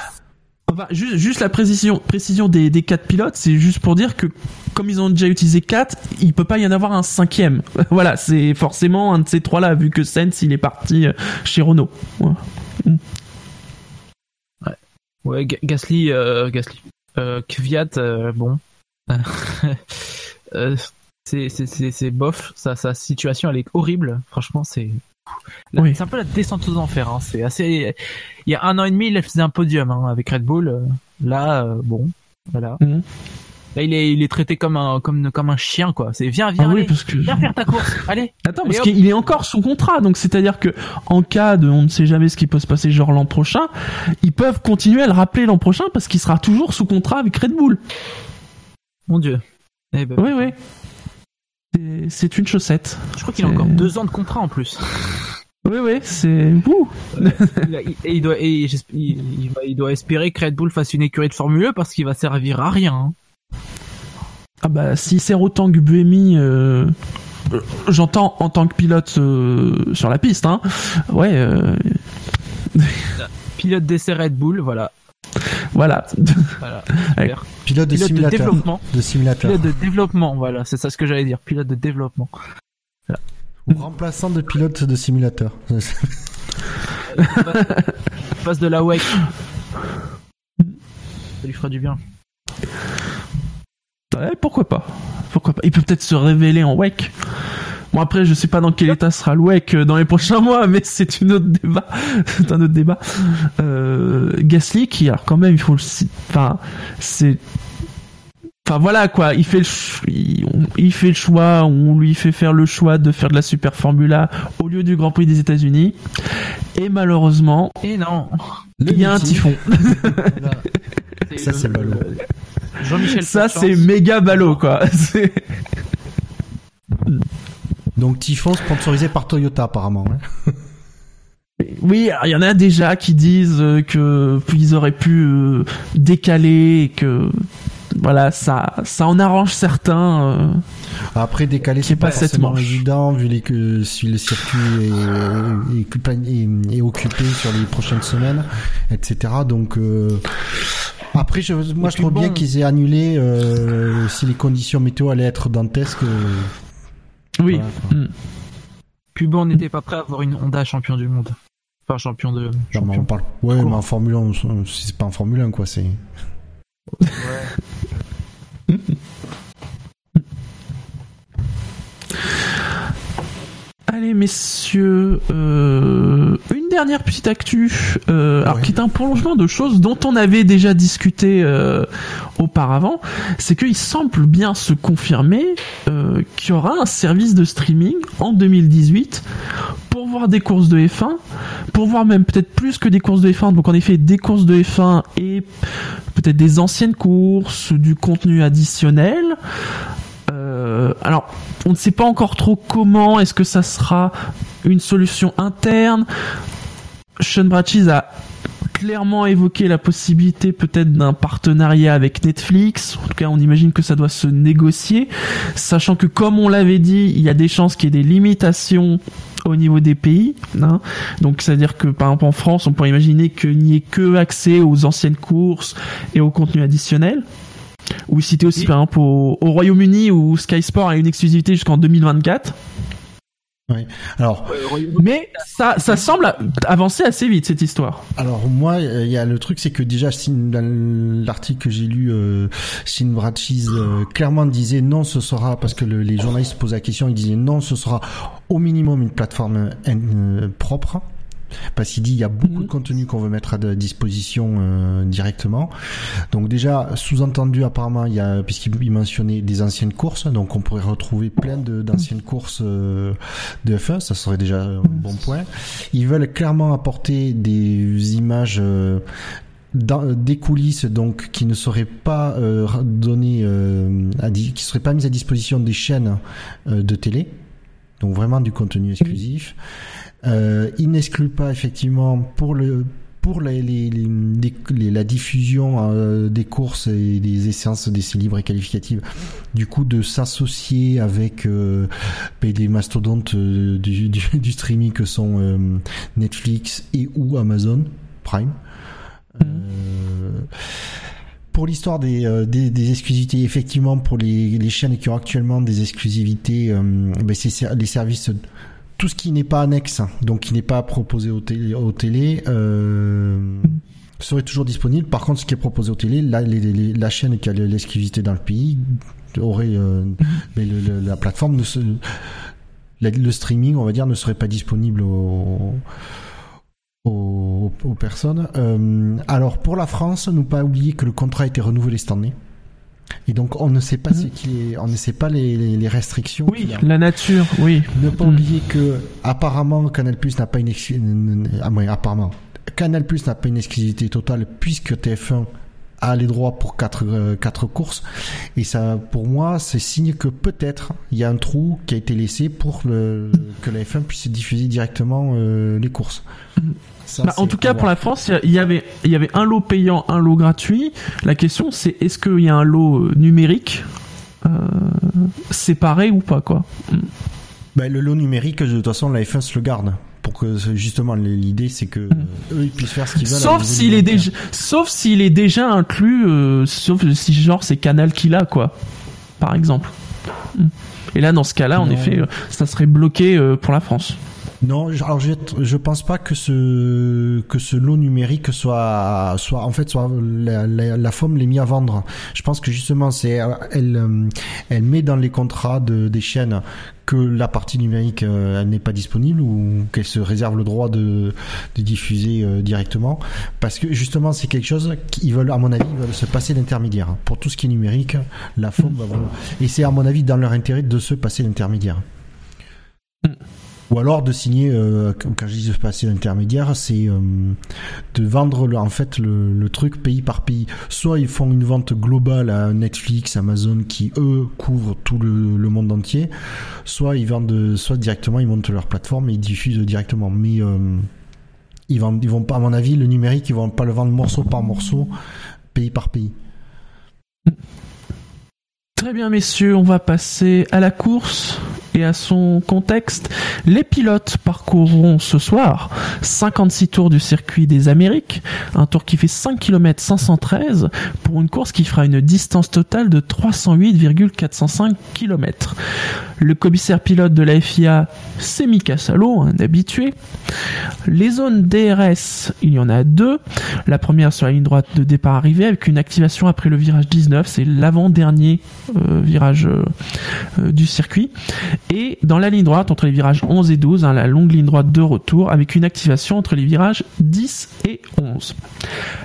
[SPEAKER 1] juste, juste la précision, précision des, des quatre pilotes, c'est juste pour dire que comme ils ont déjà utilisé quatre, il peut pas y en avoir un cinquième. voilà, c'est forcément un de ces trois-là, vu que Sens il est parti euh, chez Renault.
[SPEAKER 3] Ouais, Ga- Gasly, euh, Gasly. Euh, euh, bon. C'est, bof. Sa situation, elle est horrible. Franchement, c'est.
[SPEAKER 1] Oui.
[SPEAKER 3] C'est un peu la descente aux enfers. Hein. C'est assez. Il y a un an et demi, il faisait un podium hein, avec Red Bull. Euh, Là, euh, bon, voilà.
[SPEAKER 1] Mhm.
[SPEAKER 3] Là, il est, il est traité comme un, comme, comme un chien, quoi. C'est viens, viens,
[SPEAKER 1] Ah oui,
[SPEAKER 3] allez,
[SPEAKER 1] parce que
[SPEAKER 3] viens faire ta course. Allez.
[SPEAKER 1] attends, parce qu'il est encore sous contrat, donc c'est-à-dire que en cas de, on ne sait jamais ce qui peut se passer, genre l'an prochain, ils peuvent continuer à le rappeler l'an prochain parce qu'il sera toujours sous contrat avec Red Bull.
[SPEAKER 3] Mon Dieu. Eh ben,
[SPEAKER 1] Oui, oui. C'est- une chaussette.
[SPEAKER 3] Je crois qu'il a encore deux ans de contrat en plus.
[SPEAKER 1] Oui, oui, c'est. Ouh.
[SPEAKER 3] Il a- il- et il doit, et j'esp- il, il va- il doit espérer que Red Bull fasse une écurie de Formule 1 parce qu'il va servir à rien. hein.
[SPEAKER 1] Ah bah s'il sert autant que Buemi, euh, euh, j'entends en tant que pilote euh, sur la piste, hein. Ouais, euh,
[SPEAKER 3] Pilote d'essai Red Bull, voilà.
[SPEAKER 1] Voilà.
[SPEAKER 2] Pilote de
[SPEAKER 3] Pilote de
[SPEAKER 2] simulateur.
[SPEAKER 3] développement.
[SPEAKER 2] De simulateur.
[SPEAKER 3] Pilote de développement, voilà, c'est ça ce que j'allais dire. Pilote de développement.
[SPEAKER 2] Ou remplaçant de pilote de simulateur.
[SPEAKER 3] Passe de la WEC. Ça lui fera du bien.
[SPEAKER 1] Ouais, pourquoi pas Pourquoi pas Il peut peut-être se révéler en WEC. Bon après, je sais pas dans quel état sera le WEC euh, dans les prochains mois, mais c'est une autre débat. c'est un autre débat. Euh, Gasly, qui alors quand même, il faut le, enfin, c'est, enfin voilà quoi. Il fait le, ch- il, fait le choix, on lui fait faire le choix de faire de la Super Formula au lieu du Grand Prix des États-Unis. Et malheureusement,
[SPEAKER 3] Et non.
[SPEAKER 1] il y a un typhon.
[SPEAKER 3] Voilà.
[SPEAKER 2] Ça, c'est
[SPEAKER 3] le- Jean-Michel
[SPEAKER 1] Ça, c'est méga ballot quoi.
[SPEAKER 2] Donc Typhon sponsorisé par Toyota apparemment. hein.
[SPEAKER 1] Oui, il y en a déjà qui disent euh, que ils auraient pu euh, décaler et que voilà, ça ça en arrange certains. euh.
[SPEAKER 2] Après décaler c'est pas
[SPEAKER 1] pas
[SPEAKER 2] forcément évident vu les que si le circuit est, est, est- est occupé sur les prochaines semaines, etc. Donc euh, après je, moi je trouve bien qu'ils aient annulé euh, si les conditions météo allaient être dantesques. euh,
[SPEAKER 1] Oui.
[SPEAKER 2] voilà.
[SPEAKER 1] Mm.
[SPEAKER 3] Puis bon, on n'était pas prêt à avoir une Honda champion du monde. Enfin, champion de.
[SPEAKER 2] On parle. Ouais, mais en Formule 1, on- c'est pas en Formule 1 quoi. C'est
[SPEAKER 1] Allez messieurs, euh, une dernière petite actu, euh, alors
[SPEAKER 2] Ouais.
[SPEAKER 1] qui est un prolongement de choses dont on avait déjà discuté euh, auparavant, c'est qu'il semble bien se confirmer euh, qu'il y aura un service de streaming en 2018 pour voir des courses de F1, pour voir même peut-être plus que des courses de F1, donc en effet des courses de F1 et peut-être des anciennes courses, du contenu additionnel. Euh, alors, on ne sait pas encore trop comment. Est-ce que ça sera une solution interne? Sean Bratchis a clairement évoqué la possibilité peut-être d'un partenariat avec Netflix. En tout cas, on imagine que ça doit se négocier, sachant que comme on l'avait dit, il y a des chances qu'il y ait des limitations au niveau des pays. Hein. Donc, c'est-à-dire que par exemple en France, on pourrait imaginer qu'il n'y ait que accès aux anciennes courses et au contenu additionnel. Ou citer aussi par exemple au, au Royaume-Uni où Sky Sport a une exclusivité jusqu'en 2024.
[SPEAKER 2] Oui. Alors,
[SPEAKER 1] mais ça, ça semble avancer assez vite cette histoire.
[SPEAKER 2] Alors moi, il y a le truc, c'est que déjà, dans l'article que j'ai lu, euh, Sin euh, clairement disait non, ce sera parce que le, les journalistes posaient la question, ils disaient non, ce sera au minimum une plateforme euh, propre parce qu'il dit il y a beaucoup de mhm. contenu qu'on veut mettre à disposition euh, directement. Donc déjà sous-entendu apparemment il y a puisqu'il mentionnait des anciennes courses, donc on pourrait retrouver plein d'anciennes courses euh, de F1, ça serait déjà un bon point. Ils veulent clairement apporter des images euh, des coulisses donc qui ne seraient pas euh, données euh, à, qui seraient pas mises à disposition des chaînes de télé donc vraiment du contenu exclusif euh, il n'exclut pas effectivement pour le pour les, les, les, la diffusion euh, des courses et des essences d'essais libres et qualificatives, du coup de s'associer avec euh, des mastodontes euh, du, du, du, streaming que sont euh, Netflix et ou Amazon Prime. Mmh. pour l'histoire des, des, des, exclusivités, effectivement, pour les, les chaînes qui ont actuellement des exclusivités, ben c'est les services tout ce qui n'est pas annexe, donc qui n'est pas proposé au télé, télé euh, serait toujours disponible. Par contre, ce qui est proposé au télé, la, chaîne qui a l'exclusivité dans le pays aurait, euh, mais la plateforme ne se, le streaming, on va dire, ne serait pas disponible aux, aux, aux personnes. Euh, alors pour la France, ne pas oublier que le contrat a été renouvelé cette année. Et donc on ne sait pas ce qui est, on ne sait pas les, les, restrictions.
[SPEAKER 1] Oui, la nature, oui.
[SPEAKER 2] Ne pas mhm. oublier que apparemment Canal Plus n'a pas une, ah, apparemment Canal Plus n'a pas une exclusivité totale puisque TF1 a les droits pour quatre euh, quatre courses et ça pour moi c'est signe que peut-être il y a un trou qui a été laissé pour le, que la F1 puisse diffuser directement euh, les courses.
[SPEAKER 1] Bah, en tout cas, pour la France, il y avait, il y avait un lot payant, un lot gratuit. La question, c'est est-ce qu'il y a un lot euh, numérique euh, séparé ou pas, quoi?
[SPEAKER 2] Bah, Le lot numérique, de toute façon, la F1 se le garde pour que justement l'idée c'est que mm. eux ils puissent faire ce qu'ils veulent.
[SPEAKER 1] Sauf s'il est déjà, sauf s'il est déjà inclus, euh, sauf si genre c'est Canal qu'il a quoi, par exemple. Mm. Et là dans ce cas-là, en effet, ça serait bloqué pour la France.
[SPEAKER 2] Non, alors je, je pense pas que ce que ce lot numérique soit soit en fait soit la, la, la forme les mis à vendre. Je pense que justement c'est elle euh, elle met dans les contrats de, des chaînes que la partie numérique euh, n'est pas disponible ou qu'elle se réserve le droit de, de diffuser euh, directement parce que justement c'est quelque chose qu'ils veulent à mon avis ils veulent se passer d'intermédiaire pour tout ce qui est numérique la forme va et c'est à mon avis dans leur intérêt de se passer d'intermédiaire. Ou alors de signer, euh, quand je dis de passer l'intermédiaire, c'est euh, de vendre le, en fait le, truc pays par pays. Soit ils font une vente globale à Netflix, Amazon, qui eux couvrent tout le, le monde entier, soit ils vendent, soit directement ils montent leur plateforme et ils diffusent directement. Mais euh, ils vendent, ils vont pas, à mon avis, le numérique, ils vont pas le vendre morceau par morceau, pays par pays.
[SPEAKER 1] Très bien, messieurs, on va passer à la course et à son contexte. Les pilotes parcourront ce soir 56 tours du circuit des Amériques, un tour qui fait 5 km 513 pour une course qui fera une distance totale de 308,405 km. Le commissaire pilote de la FIA, c'est Mika Salo, un habitué. Les zones DRS, il y en a deux. La première sur la ligne droite de départ arrivée avec une activation après le virage 19, c'est l'avant-dernier euh, virage euh, euh, du circuit et dans la ligne droite entre les virages 11 et 12, hein, la longue ligne droite de retour avec une activation entre les virages 10 et 11.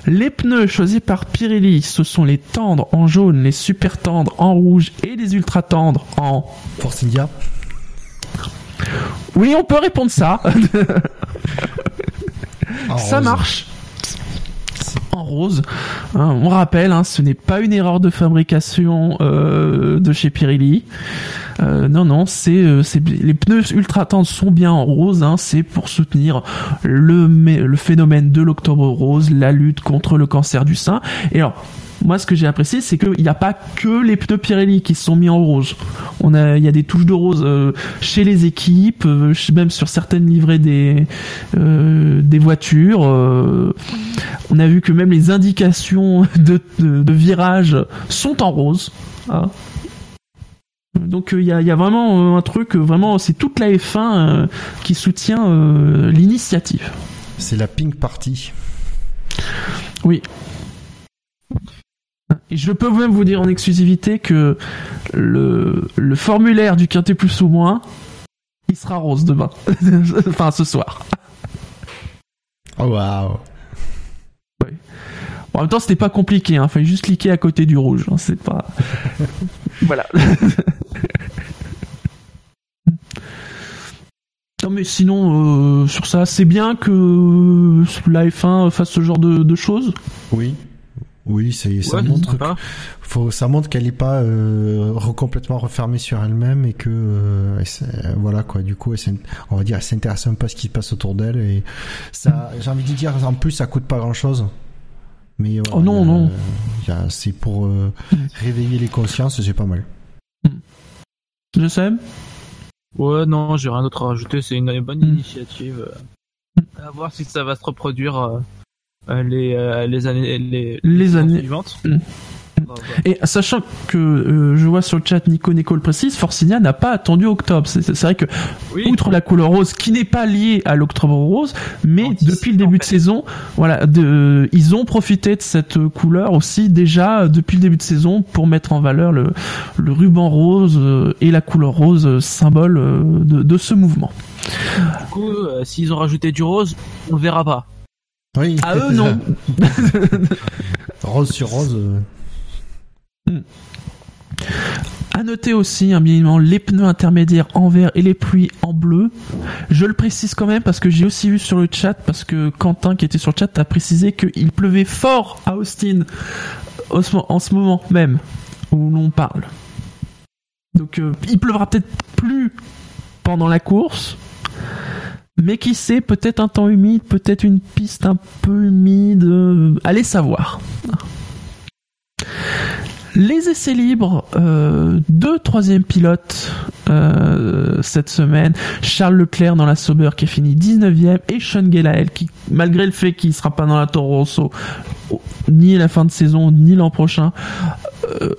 [SPEAKER 1] Les pneus choisis par Pirelli, ce sont les tendres en jaune, les super tendres en rouge et les ultra tendres en
[SPEAKER 2] Force India.
[SPEAKER 1] Oui, on peut répondre ça. ça marche en rose. Hein, on rappelle, hein, ce n'est pas une erreur de fabrication euh, de chez Pirelli. Euh, non, non, c'est euh, les pneus ultra tendres sont bien en rose. Hein, c'est pour soutenir le le phénomène de l'octobre rose, la lutte contre le cancer du sein. Et alors. Moi, ce que j'ai apprécié, c'est qu'il n'y a pas que les pneus Pirelli qui se sont mis en rose. On a, il y a des touches de rose euh, chez les équipes, euh, même sur certaines livrées des euh, des voitures. euh, on a vu que même les indications de, de, de virage sont en rose. hein. Donc il y, a, y a vraiment un truc, vraiment, c'est toute la F1 euh, qui soutient l'initiative.
[SPEAKER 2] C'est la Pink Party.
[SPEAKER 1] Oui. Et je peux même vous dire en exclusivité que le, le formulaire du quintet plus ou moins, il sera rose demain. enfin, ce soir.
[SPEAKER 2] Oh waouh.
[SPEAKER 1] Bon, en même temps, c'était pas compliqué, hein. Fallait juste cliquer à côté du rouge. hein. C'est pas. voilà. non, mais sinon, euh, sur ça, c'est bien que la F1 fasse ce genre de, de choses.
[SPEAKER 2] Oui. Oui, ça
[SPEAKER 3] Ouais,
[SPEAKER 2] montre
[SPEAKER 3] sympa.
[SPEAKER 2] faut ça montre qu'elle est pas euh, re- complètement refermée sur elle-même et que euh, elle euh, voilà quoi du coup elle on va dire elle s'intéresse un peu à ce qui se passe autour d'elle et ça j'ai envie de dire en plus ça coûte pas grand-chose mais euh,
[SPEAKER 1] Oh non, non.
[SPEAKER 2] c'est pour euh, réveiller les consciences c'est pas mal
[SPEAKER 1] Je sais.
[SPEAKER 3] Ouais, non, j'ai rien d'autre à rajouter. C'est une bonne
[SPEAKER 1] Mm.
[SPEAKER 3] initiative. À voir si ça va se reproduire les, euh, les années les,
[SPEAKER 1] Les
[SPEAKER 3] saisons
[SPEAKER 1] années-
[SPEAKER 3] suivantes.
[SPEAKER 1] Mm. Et sachant que euh, je vois sur le chat Nico Nico le précise, Forcinia n'a pas attendu octobre. C'est vrai que
[SPEAKER 3] Oui,
[SPEAKER 1] outre la couleur rose qui n'est pas liée à l'octobre rose, mais depuis le début
[SPEAKER 3] en
[SPEAKER 1] de saison, voilà, de, ils ont profité de cette couleur aussi déjà euh, depuis le début de saison pour mettre en valeur le, le ruban rose euh, et la couleur rose euh, symbole euh, de, de ce mouvement.
[SPEAKER 3] du coup, euh, s'ils ont rajouté du rose, on le verra pas.
[SPEAKER 2] Oui
[SPEAKER 1] À eux non.
[SPEAKER 2] rose sur rose euh,
[SPEAKER 1] À noter aussi, hein, bien évidemment, les pneus intermédiaires en vert et les pluies en bleu. Je le précise quand même parce que j'ai aussi vu sur le chat, parce que Quentin qui était sur le chat a précisé qu'il pleuvait fort à Austin en ce moment même où l'on parle. Donc euh, il pleuvra peut-être plus pendant la course, mais qui sait, peut-être un temps humide, peut-être une piste un peu humide, euh, allez savoir. Les essais libres, euh, deux troisième pilotes euh, cette semaine. Charles Leclerc dans la Sauber qui a fini 19e et Sean Gelael qui, malgré le fait qu'il sera pas dans la Toro Rosso ni la fin de saison ni l'an prochain,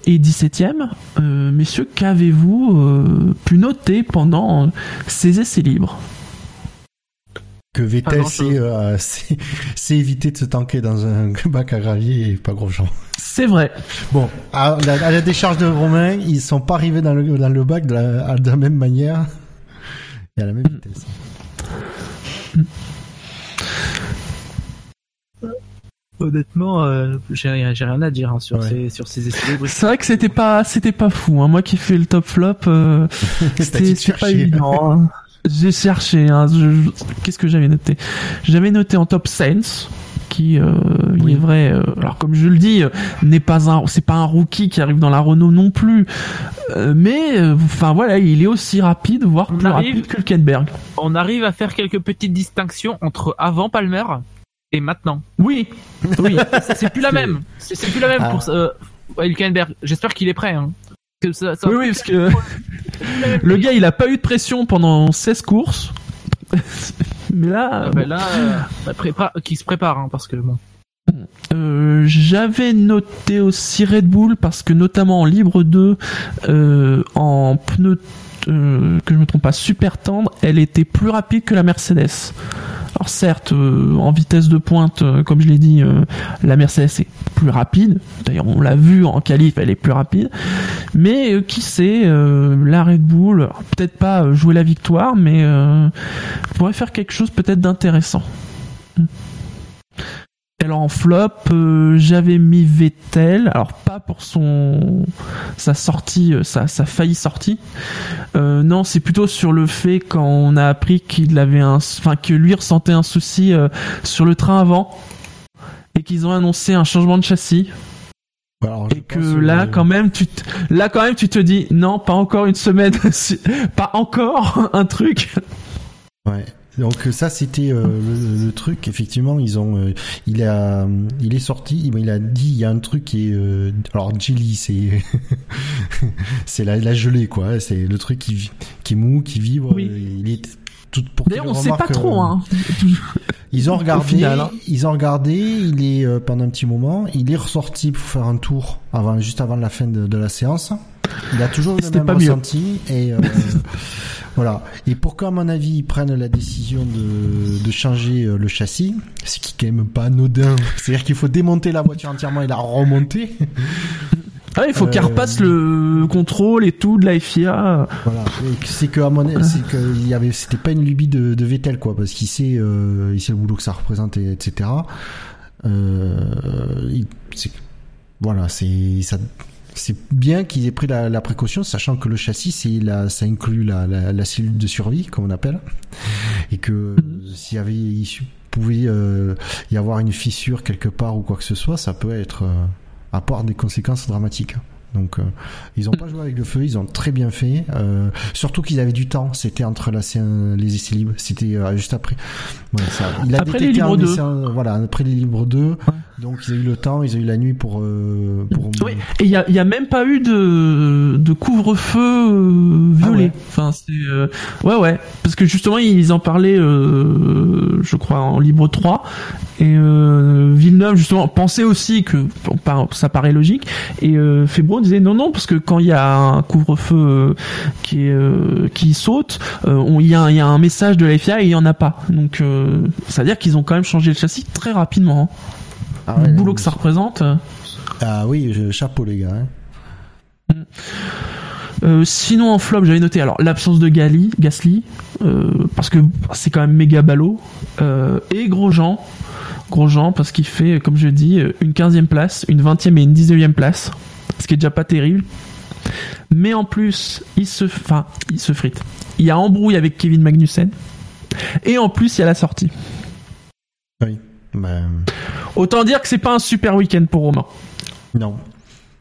[SPEAKER 1] est 17e. Euh, messieurs, qu'avez-vous pu noter pendant ces essais libres?
[SPEAKER 2] Que Vettel s'est euh, évité de se tanker dans un bac à gravier et pas grand chose
[SPEAKER 1] C'est vrai.
[SPEAKER 2] Bon, à la, à la décharge de Romain, ils sont pas arrivés dans le, dans le bac de la, de la même manière et à la même vitesse.
[SPEAKER 3] Honnêtement, euh, j'ai rien, à dire hein, sur
[SPEAKER 2] Ouais.
[SPEAKER 3] ces sur ces essais.
[SPEAKER 1] C'est vrai que c'était pas, c'était pas fou. Hein. Moi qui fais le top flop, euh, c'était pas évident. hein. J'ai cherché. Hein. Je- Qu'est-ce que j'avais noté? J'avais noté en top Saints, qui, euh, il
[SPEAKER 2] Oui.
[SPEAKER 1] est vrai. euh, alors comme je le dis, euh, n'est pas un, c'est pas un rookie qui arrive dans la Renault non plus. Mais enfin voilà, il est aussi rapide, voire
[SPEAKER 3] On
[SPEAKER 1] plus
[SPEAKER 3] arrive.
[SPEAKER 1] rapide que Hülkenberg.
[SPEAKER 3] On arrive à faire quelques petites distinctions entre avant Palmer et maintenant.
[SPEAKER 1] Oui, oui.
[SPEAKER 3] C'est- plus la même. C'est plus la même
[SPEAKER 2] Ah.
[SPEAKER 3] pour Hülkenberg. J'espère qu'il est prêt. Hein. Que ça- ça-
[SPEAKER 1] oui, oui, parce que le gars, il a pas eu de pression pendant 16 courses. mais là,
[SPEAKER 3] Ah, bah là, euh, bah, prépa- qui se prépare hein, parce que bon.
[SPEAKER 1] Euh, J'avais noté aussi Red Bull parce que notamment en libre 2, euh, en pneu que je me trompe pas super tendre, elle était plus rapide que la Mercedes. Alors certes, euh, en vitesse de pointe, euh, comme je l'ai dit, euh, la Mercedes est plus rapide. D'ailleurs, on l'a vu en qualif, elle est plus rapide. Mais euh, qui sait, euh, la Red Bull, peut-être pas euh, jouer la victoire, mais euh, pourrait faire quelque chose peut-être d'intéressant. Alors en flop, j'avais mis Vettel, alors pas pour son sa sortie, sa, sa failli sortie. Non, c'est plutôt sur le fait quand on a appris qu'il avait un, enfin que lui ressentait un souci sur le train avant et qu'ils ont annoncé un changement de châssis.
[SPEAKER 2] Alors, je
[SPEAKER 1] Et que là, quand même, tu te, là, quand même, tu te dis, non, pas encore une semaine, pas encore un truc.
[SPEAKER 2] Ouais. Donc ça c'était euh, le, le truc effectivement ils ont euh, il a il est sorti il a dit il y a un truc qui est euh, alors jelly c'est c'est la, la gelée quoi c'est le truc qui qui est mou qui vibre
[SPEAKER 1] Oui.
[SPEAKER 2] il est tout pour
[SPEAKER 1] D'ailleurs, on sait pas trop,
[SPEAKER 2] euh,
[SPEAKER 1] hein.
[SPEAKER 2] Ils ont regardé,
[SPEAKER 1] final, hein.
[SPEAKER 2] ils ont regardé, il est euh, pendant un petit moment, il est ressorti pour faire un tour avant, juste avant la fin de, de la séance. Il a toujours le même
[SPEAKER 1] pas mieux.
[SPEAKER 2] ressenti et euh, voilà. Et pourquoi à mon avis ils prennent la décision de, de changer euh, le châssis, ce qui est quand même pas anodin. C'est-à-dire qu'il faut démonter la voiture entièrement et la remonter.
[SPEAKER 1] Ah, il faut
[SPEAKER 2] Euh,
[SPEAKER 1] qu'elle repasse le contrôle et tout de la FIA.
[SPEAKER 2] Voilà. C'est que à mon avis, c'est que il y avait, c'était pas une lubie de, de Vettel quoi, parce qu'il sait, euh, il sait le boulot que ça représente, et, etc. Euh, il- voilà, c'est ça. C'est bien qu'ils aient pris la, la précaution, sachant que le châssis, c'est la, ça inclut la, la, la cellule de survie, comme on appelle, et que s'il y avait, il pouvait euh, y avoir une fissure quelque part ou quoi que ce soit, ça peut être apporte des conséquences dramatiques. Donc, euh, ils ont pas joué avec le feu, ils ont très bien fait. Euh, surtout qu'ils avaient du temps. C'était entre la séance- les essais libres. C'était euh, juste après. Ouais, ça, il a
[SPEAKER 1] Après les libres
[SPEAKER 2] un
[SPEAKER 1] deux.
[SPEAKER 2] essai, euh, voilà, après les libres 2. Donc, ils ont eu le temps, ils ont eu la nuit pour. Pour
[SPEAKER 1] Oui. Et il y a, il y a même pas eu de, de couvre-feu violet.
[SPEAKER 2] Ah ouais.
[SPEAKER 1] Enfin, c'est ouais, ouais, parce que justement ils en parlaient, je crois en libre 3 et Villeneuve justement pensait aussi que ça paraît logique et euh, Febro disait non non parce que quand il y a un couvre-feu euh, qui est euh, qui saute, euh, il y a un- il y a un message de la FIA et il y en a pas. Donc ça veut dire qu'ils ont quand même changé le châssis très rapidement. hein.
[SPEAKER 2] Ah
[SPEAKER 1] le boulot que ça représente.
[SPEAKER 2] Ah oui, je- chapeau les gars. hein.
[SPEAKER 1] Euh, sinon en flop j'avais noté alors l'absence de Gali, Gasly euh, parce que c'est quand même méga ballot euh, et Grosjean Grosjean parce qu'il fait comme je dis une 15e place une 20e et une 19e place ce qui est déjà pas terrible. Mais en plus il se enfin il se frite. Il y a embrouille avec Kevin Magnussen. Et en plus il y a la sortie.
[SPEAKER 2] Ben,
[SPEAKER 1] autant dire que c'est pas un super week-end pour Romain.
[SPEAKER 2] Non.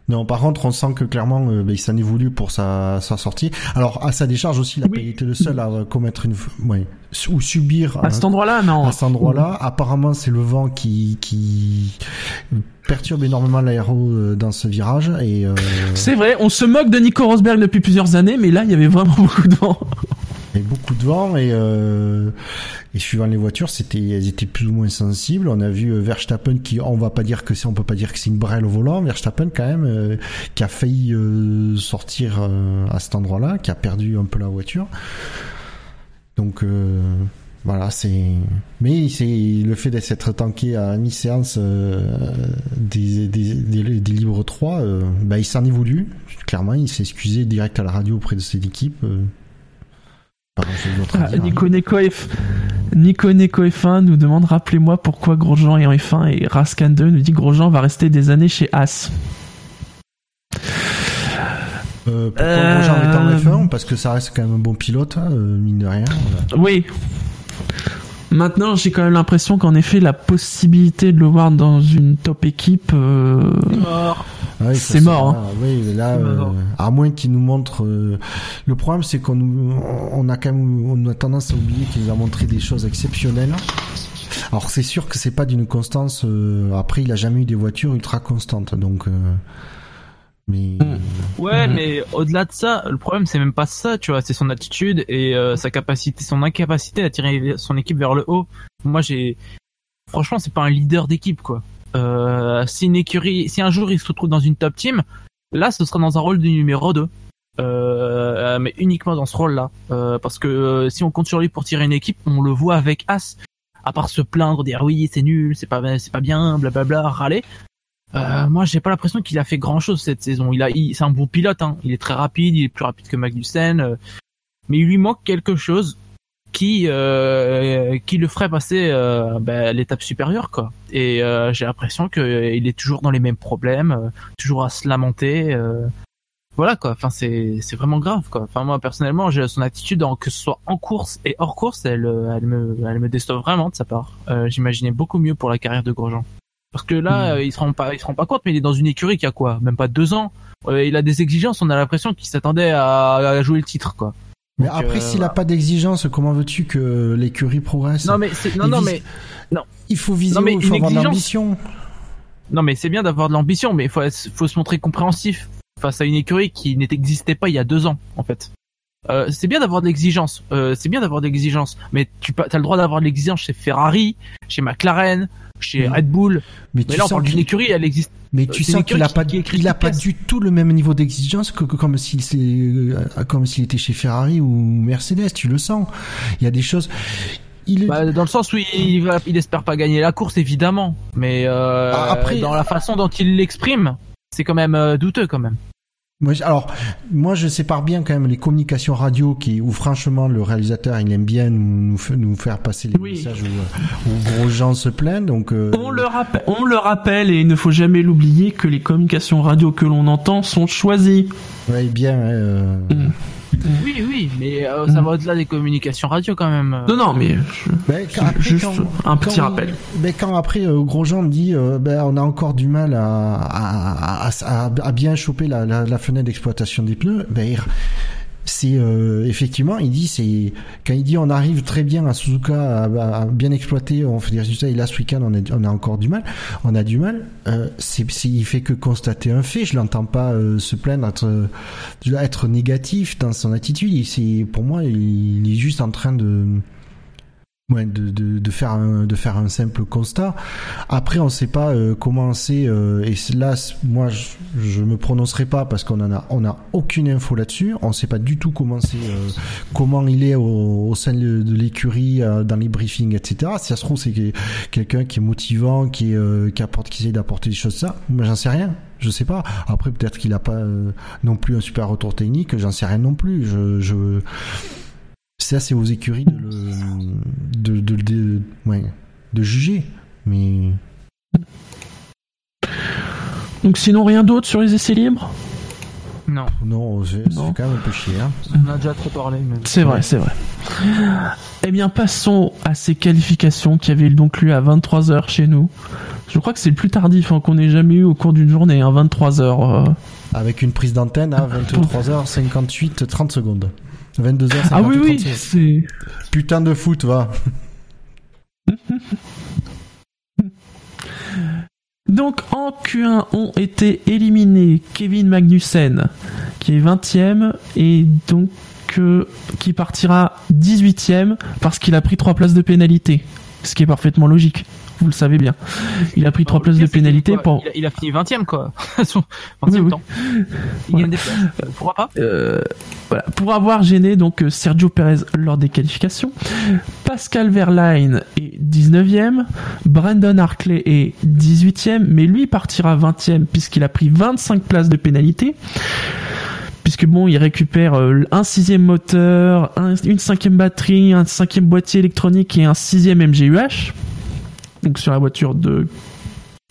[SPEAKER 2] Non, par contre, on sent que clairement, euh, ben, il s'en est voulu pour sa, sa sortie. Alors, à sa décharge aussi, il a
[SPEAKER 1] Oui.
[SPEAKER 2] pas été le seul à commettre une, ouais, ou subir
[SPEAKER 1] à cet endroit là non
[SPEAKER 2] à cet endroit-là. Apparemment, c'est le vent qui, qui perturbe énormément l'aéro euh, dans ce virage et euh,
[SPEAKER 1] c'est vrai on se moque de Nico Rosberg depuis plusieurs années mais là il y avait vraiment beaucoup de vent
[SPEAKER 2] beaucoup de vent et, euh, et suivant les voitures, c'était, elles étaient plus ou moins sensibles. On a vu euh, Verstappen qui, on va pas dire que c'est, on peut pas dire que c'est une brêle au volant. Verstappen quand même, euh, qui a failli sortir à cet endroit-là, qui a perdu un peu la voiture. Donc voilà, c'est. Mais c'est le fait d'être tanké à mi-séance des, des, des, libres 3, euh, bah, il s'en est voulu. Clairement, il s'est excusé direct à la radio auprès de cette équipe. Euh, à
[SPEAKER 1] Ah,
[SPEAKER 2] dire.
[SPEAKER 1] Nico Neko F... Nico Neko F1 nous demande rappelez-moi pourquoi Grosjean est en F1 et Raskan 2 nous dit Grosjean va rester des années chez As.
[SPEAKER 2] Euh, pourquoi
[SPEAKER 1] Euh,
[SPEAKER 2] Grosjean est en F1 Parce que ça reste quand même un bon pilote, hein, euh, mine de rien. Voilà.
[SPEAKER 1] Oui. Maintenant, j'ai quand même l'impression qu'en effet, la possibilité de le voir dans une top équipe, euh,
[SPEAKER 2] Ah
[SPEAKER 1] C'est mort,
[SPEAKER 2] là, Oui, mais là, euh, à moins qu'il nous montre. euh, Le problème, c'est qu'on on a quand même, on a tendance à oublier qu'il nous a montré des choses exceptionnelles. Alors c'est sûr que c'est pas d'une constance. euh, Après, il a jamais eu des voitures ultra constantes, donc. Mais
[SPEAKER 3] Ouais,
[SPEAKER 1] Mhm.
[SPEAKER 3] mais au-delà de ça, le problème c'est même pas ça, tu vois, c'est son attitude et euh, sa capacité, son incapacité à tirer son équipe vers le haut. Moi, j'ai, franchement, c'est pas un leader d'équipe, quoi. Euh, si une écurie, si un jour il se retrouve dans une top team, là, ce sera dans un rôle de numéro 2. Euh, mais uniquement dans ce rôle-là, Euh, parce que euh, si on compte sur lui pour tirer une équipe, on le voit avec As. À part se plaindre, dire oui c'est nul, c'est pas c'est pas bien, blablabla, râler. Euh, moi, j'ai pas l'impression qu'il a fait grand chose cette saison. Il a, c'est un bon pilote. Hein. Il est très rapide, il est plus rapide que Magnussen, euh, mais il lui manque quelque chose qui, euh, qui le ferait passer ben, l'étape supérieure, quoi. Et euh, j'ai l'impression que euh, il est toujours dans les mêmes problèmes, toujours à se lamenter. voilà quoi. Enfin, c'est, c'est vraiment grave, quoi. Enfin, moi personnellement, j'ai son attitude, en, que ce soit en course et hors course, elle, elle me, elle me déçoit vraiment de sa part. J'imaginais beaucoup mieux pour la carrière de Grosjean. Parce que là,
[SPEAKER 2] Hmm.
[SPEAKER 3] il se rend pas, il se rend pas compte, mais il est dans une écurie qui a quoi, même pas deux ans. Euh, il a des exigences. On a l'impression qu'il s'attendait à, à jouer le titre, quoi.
[SPEAKER 2] Mais
[SPEAKER 3] Donc,
[SPEAKER 2] après,
[SPEAKER 3] euh,
[SPEAKER 2] s'il
[SPEAKER 3] voilà.
[SPEAKER 2] n'a pas d'exigence, comment veux-tu que l'écurie progresse?
[SPEAKER 3] Non mais c'est, non non
[SPEAKER 2] vise-
[SPEAKER 3] mais
[SPEAKER 2] Il faut viser,
[SPEAKER 3] Non, mais
[SPEAKER 2] il faut avoir de l'ambition?
[SPEAKER 3] non mais c'est bien d'avoir de l'ambition, mais il faut, faut se montrer compréhensif face à une écurie qui n'existait pas il y a deux ans, en fait. Euh, c'est bien d'avoir de l'exigence, euh, c'est bien d'avoir de l'exigence, mais tu as le droit d'avoir de l'exigence chez Ferrari, chez McLaren, chez
[SPEAKER 2] Mhm.
[SPEAKER 3] Red Bull.
[SPEAKER 2] Mais,
[SPEAKER 3] Mais
[SPEAKER 2] tu
[SPEAKER 3] là, on
[SPEAKER 2] sens
[SPEAKER 3] parle d'une
[SPEAKER 2] qu'il-
[SPEAKER 3] écurie, elle existe.
[SPEAKER 2] mais
[SPEAKER 3] Euh,
[SPEAKER 2] tu sens qu'il a pas,
[SPEAKER 3] qui- qui est
[SPEAKER 2] il a pas du tout le même niveau d'exigence que, que comme s'il s'est- euh, comme s'il était chez Ferrari ou Mercedes. Tu le sens. Il y a des choses. Il est-
[SPEAKER 3] Bah, dans le sens où il, va, il espère pas gagner la course, évidemment, mais euh,
[SPEAKER 2] Ah, après-
[SPEAKER 3] dans la façon dont il l'exprime, c'est quand même douteux, quand même.
[SPEAKER 2] Moi, alors, moi, je sépare bien quand même les communications radio qui, où franchement, le réalisateur, il aime bien nous, nous, fa- nous faire passer les
[SPEAKER 1] Oui.
[SPEAKER 2] messages où, où gros gens se plaignent. Donc, euh,
[SPEAKER 1] On le, rappelle, on le rappelle et il ne faut jamais l'oublier que les communications radio que l'on entend sont choisies.
[SPEAKER 2] ouais, bien. euh,
[SPEAKER 1] Mm.
[SPEAKER 3] Oui, oui, mais euh, ça va au-delà des communications radio, quand même.
[SPEAKER 1] Non, non, mais je-
[SPEAKER 2] quand- après,
[SPEAKER 1] juste
[SPEAKER 2] quand-
[SPEAKER 1] un petit
[SPEAKER 2] quand-
[SPEAKER 1] rappel.
[SPEAKER 2] Ben, quand après, euh, Grosjean dit, euh, ben, on a encore du mal à, à, à, à- à bien choper la, la, la fenêtre d'exploitation des pneus, ben, il- c'est euh, effectivement, il dit, c'est quand il dit on arrive très bien à Suzuka à, à- bien exploiter, on fait des résultats, et là ce week-end on a, on a encore du mal, on a du mal. Euh, c'est, il fait que constater un fait. Je l'entends pas euh, se plaindre, être, être négatif dans son attitude. Il, pour moi, il est juste en train de Ouais, de, de, de faire un de faire un simple constat. Après, on sait pas euh, comment c'est euh, et là, moi, je, je me prononcerai pas parce qu'on en a on a aucune info là-dessus. On sait pas du tout comment c'est euh, comment il est au, au sein de, de l'écurie euh, dans les briefings, etc. Si ça se trouve, c'est que- quelqu'un qui est motivant, qui est, euh, qui apporte, qui essaie d'apporter des choses ça. Moi, j'en sais rien. Je sais pas. Après, peut-être qu'il a pas euh, non plus un super retour technique. J'en sais rien non plus. Je, je ça, c'est aux écuries de le, de, de, de, ouais, de juger. Mais
[SPEAKER 1] Donc sinon rien d'autre sur les essais libres?
[SPEAKER 3] Non,
[SPEAKER 2] non, c'est quand même un peu chier. Hein.
[SPEAKER 3] on a déjà trop parlé. Mais...
[SPEAKER 1] C'est vrai, c'est vrai. Eh bien, passons à ces qualifications qui avaient donc lieu à 23h chez nous. Je crois que c'est le plus tardif hein, qu'on ait jamais eu au cours d'une journée, hein, 23h. euh.
[SPEAKER 2] Avec une prise d'antenne à 23h58 30 secondes. 22h58
[SPEAKER 1] Ah oui, oui,
[SPEAKER 2] 30
[SPEAKER 1] c'est...
[SPEAKER 2] Putain de foot, va.
[SPEAKER 1] Donc en Q1 ont été éliminés Kevin Magnussen, qui est 20ème, et donc euh, qui partira 18ème parce qu'il a pris 3 places de pénalité. Ce qui est parfaitement logique, vous le savez bien. Il a pris 3
[SPEAKER 3] Le
[SPEAKER 1] places de pénalité
[SPEAKER 3] quoi,
[SPEAKER 1] pour...
[SPEAKER 3] Il a, il a fini 20ème, quoi. Son 20ème
[SPEAKER 1] Oui, oui.
[SPEAKER 3] temps. Il gagne des places. Euh, Pourquoi pas
[SPEAKER 1] Euh, voilà, pour avoir gêné donc euh, Sergio Perez lors des qualifications. Pascal Verlaine est 19e, Brandon Hartley est 18e, mais lui partira 20e puisqu'il a pris 25 places de pénalité. Puisque bon, il récupère un sixième moteur, un- une cinquième batterie, un cinquième boîtier électronique et un sixième MGUH. Donc sur la voiture de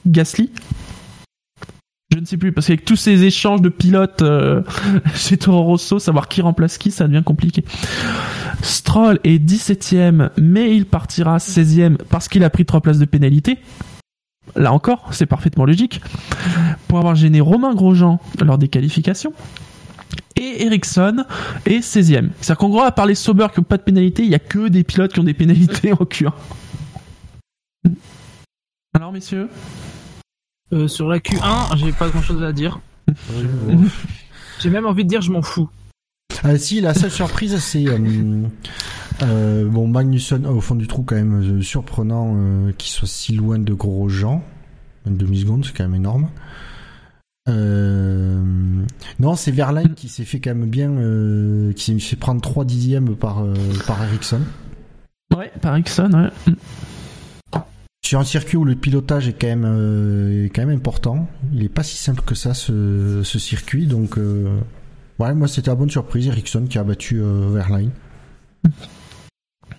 [SPEAKER 1] Gasly. Je ne sais plus, parce qu'avec tous ces échanges de pilotes euh, chez Toro Rosso, savoir qui remplace qui, ça devient compliqué. Stroll est 17ème, mais il partira 16ème parce qu'il a pris 3 places de pénalité. Là encore, c'est parfaitement logique. Pour avoir gêné Romain Grosjean lors des qualifications. Et Ericsson est 16ème. C'est-à-dire qu'en gros, à part les Sauber qui n'ont pas de pénalité, il n'y a que des pilotes qui ont des pénalités en Q1. Alors, messieurs
[SPEAKER 3] Euh, Sur la Q1, j'ai pas grand chose à dire. J'ai même envie de dire je m'en fous.
[SPEAKER 2] Ah, si, la seule surprise, c'est euh, euh, bon Magnussen au fond du trou quand même euh, surprenant euh, qu'il soit si loin de Grosjean. Une demi seconde, c'est quand même énorme. Euh, non, c'est Verlaine qui s'est fait quand même bien, euh, qui s'est fait prendre 3 dixièmes par euh, par Ericsson.
[SPEAKER 1] Ouais, par Ericsson, ouais.
[SPEAKER 2] Sur un circuit où le pilotage est quand même euh, est quand même important, il est pas si simple que ça ce, ce circuit, donc euh, ouais, moi c'était la bonne surprise, Ericsson qui a battu euh, Verlaine.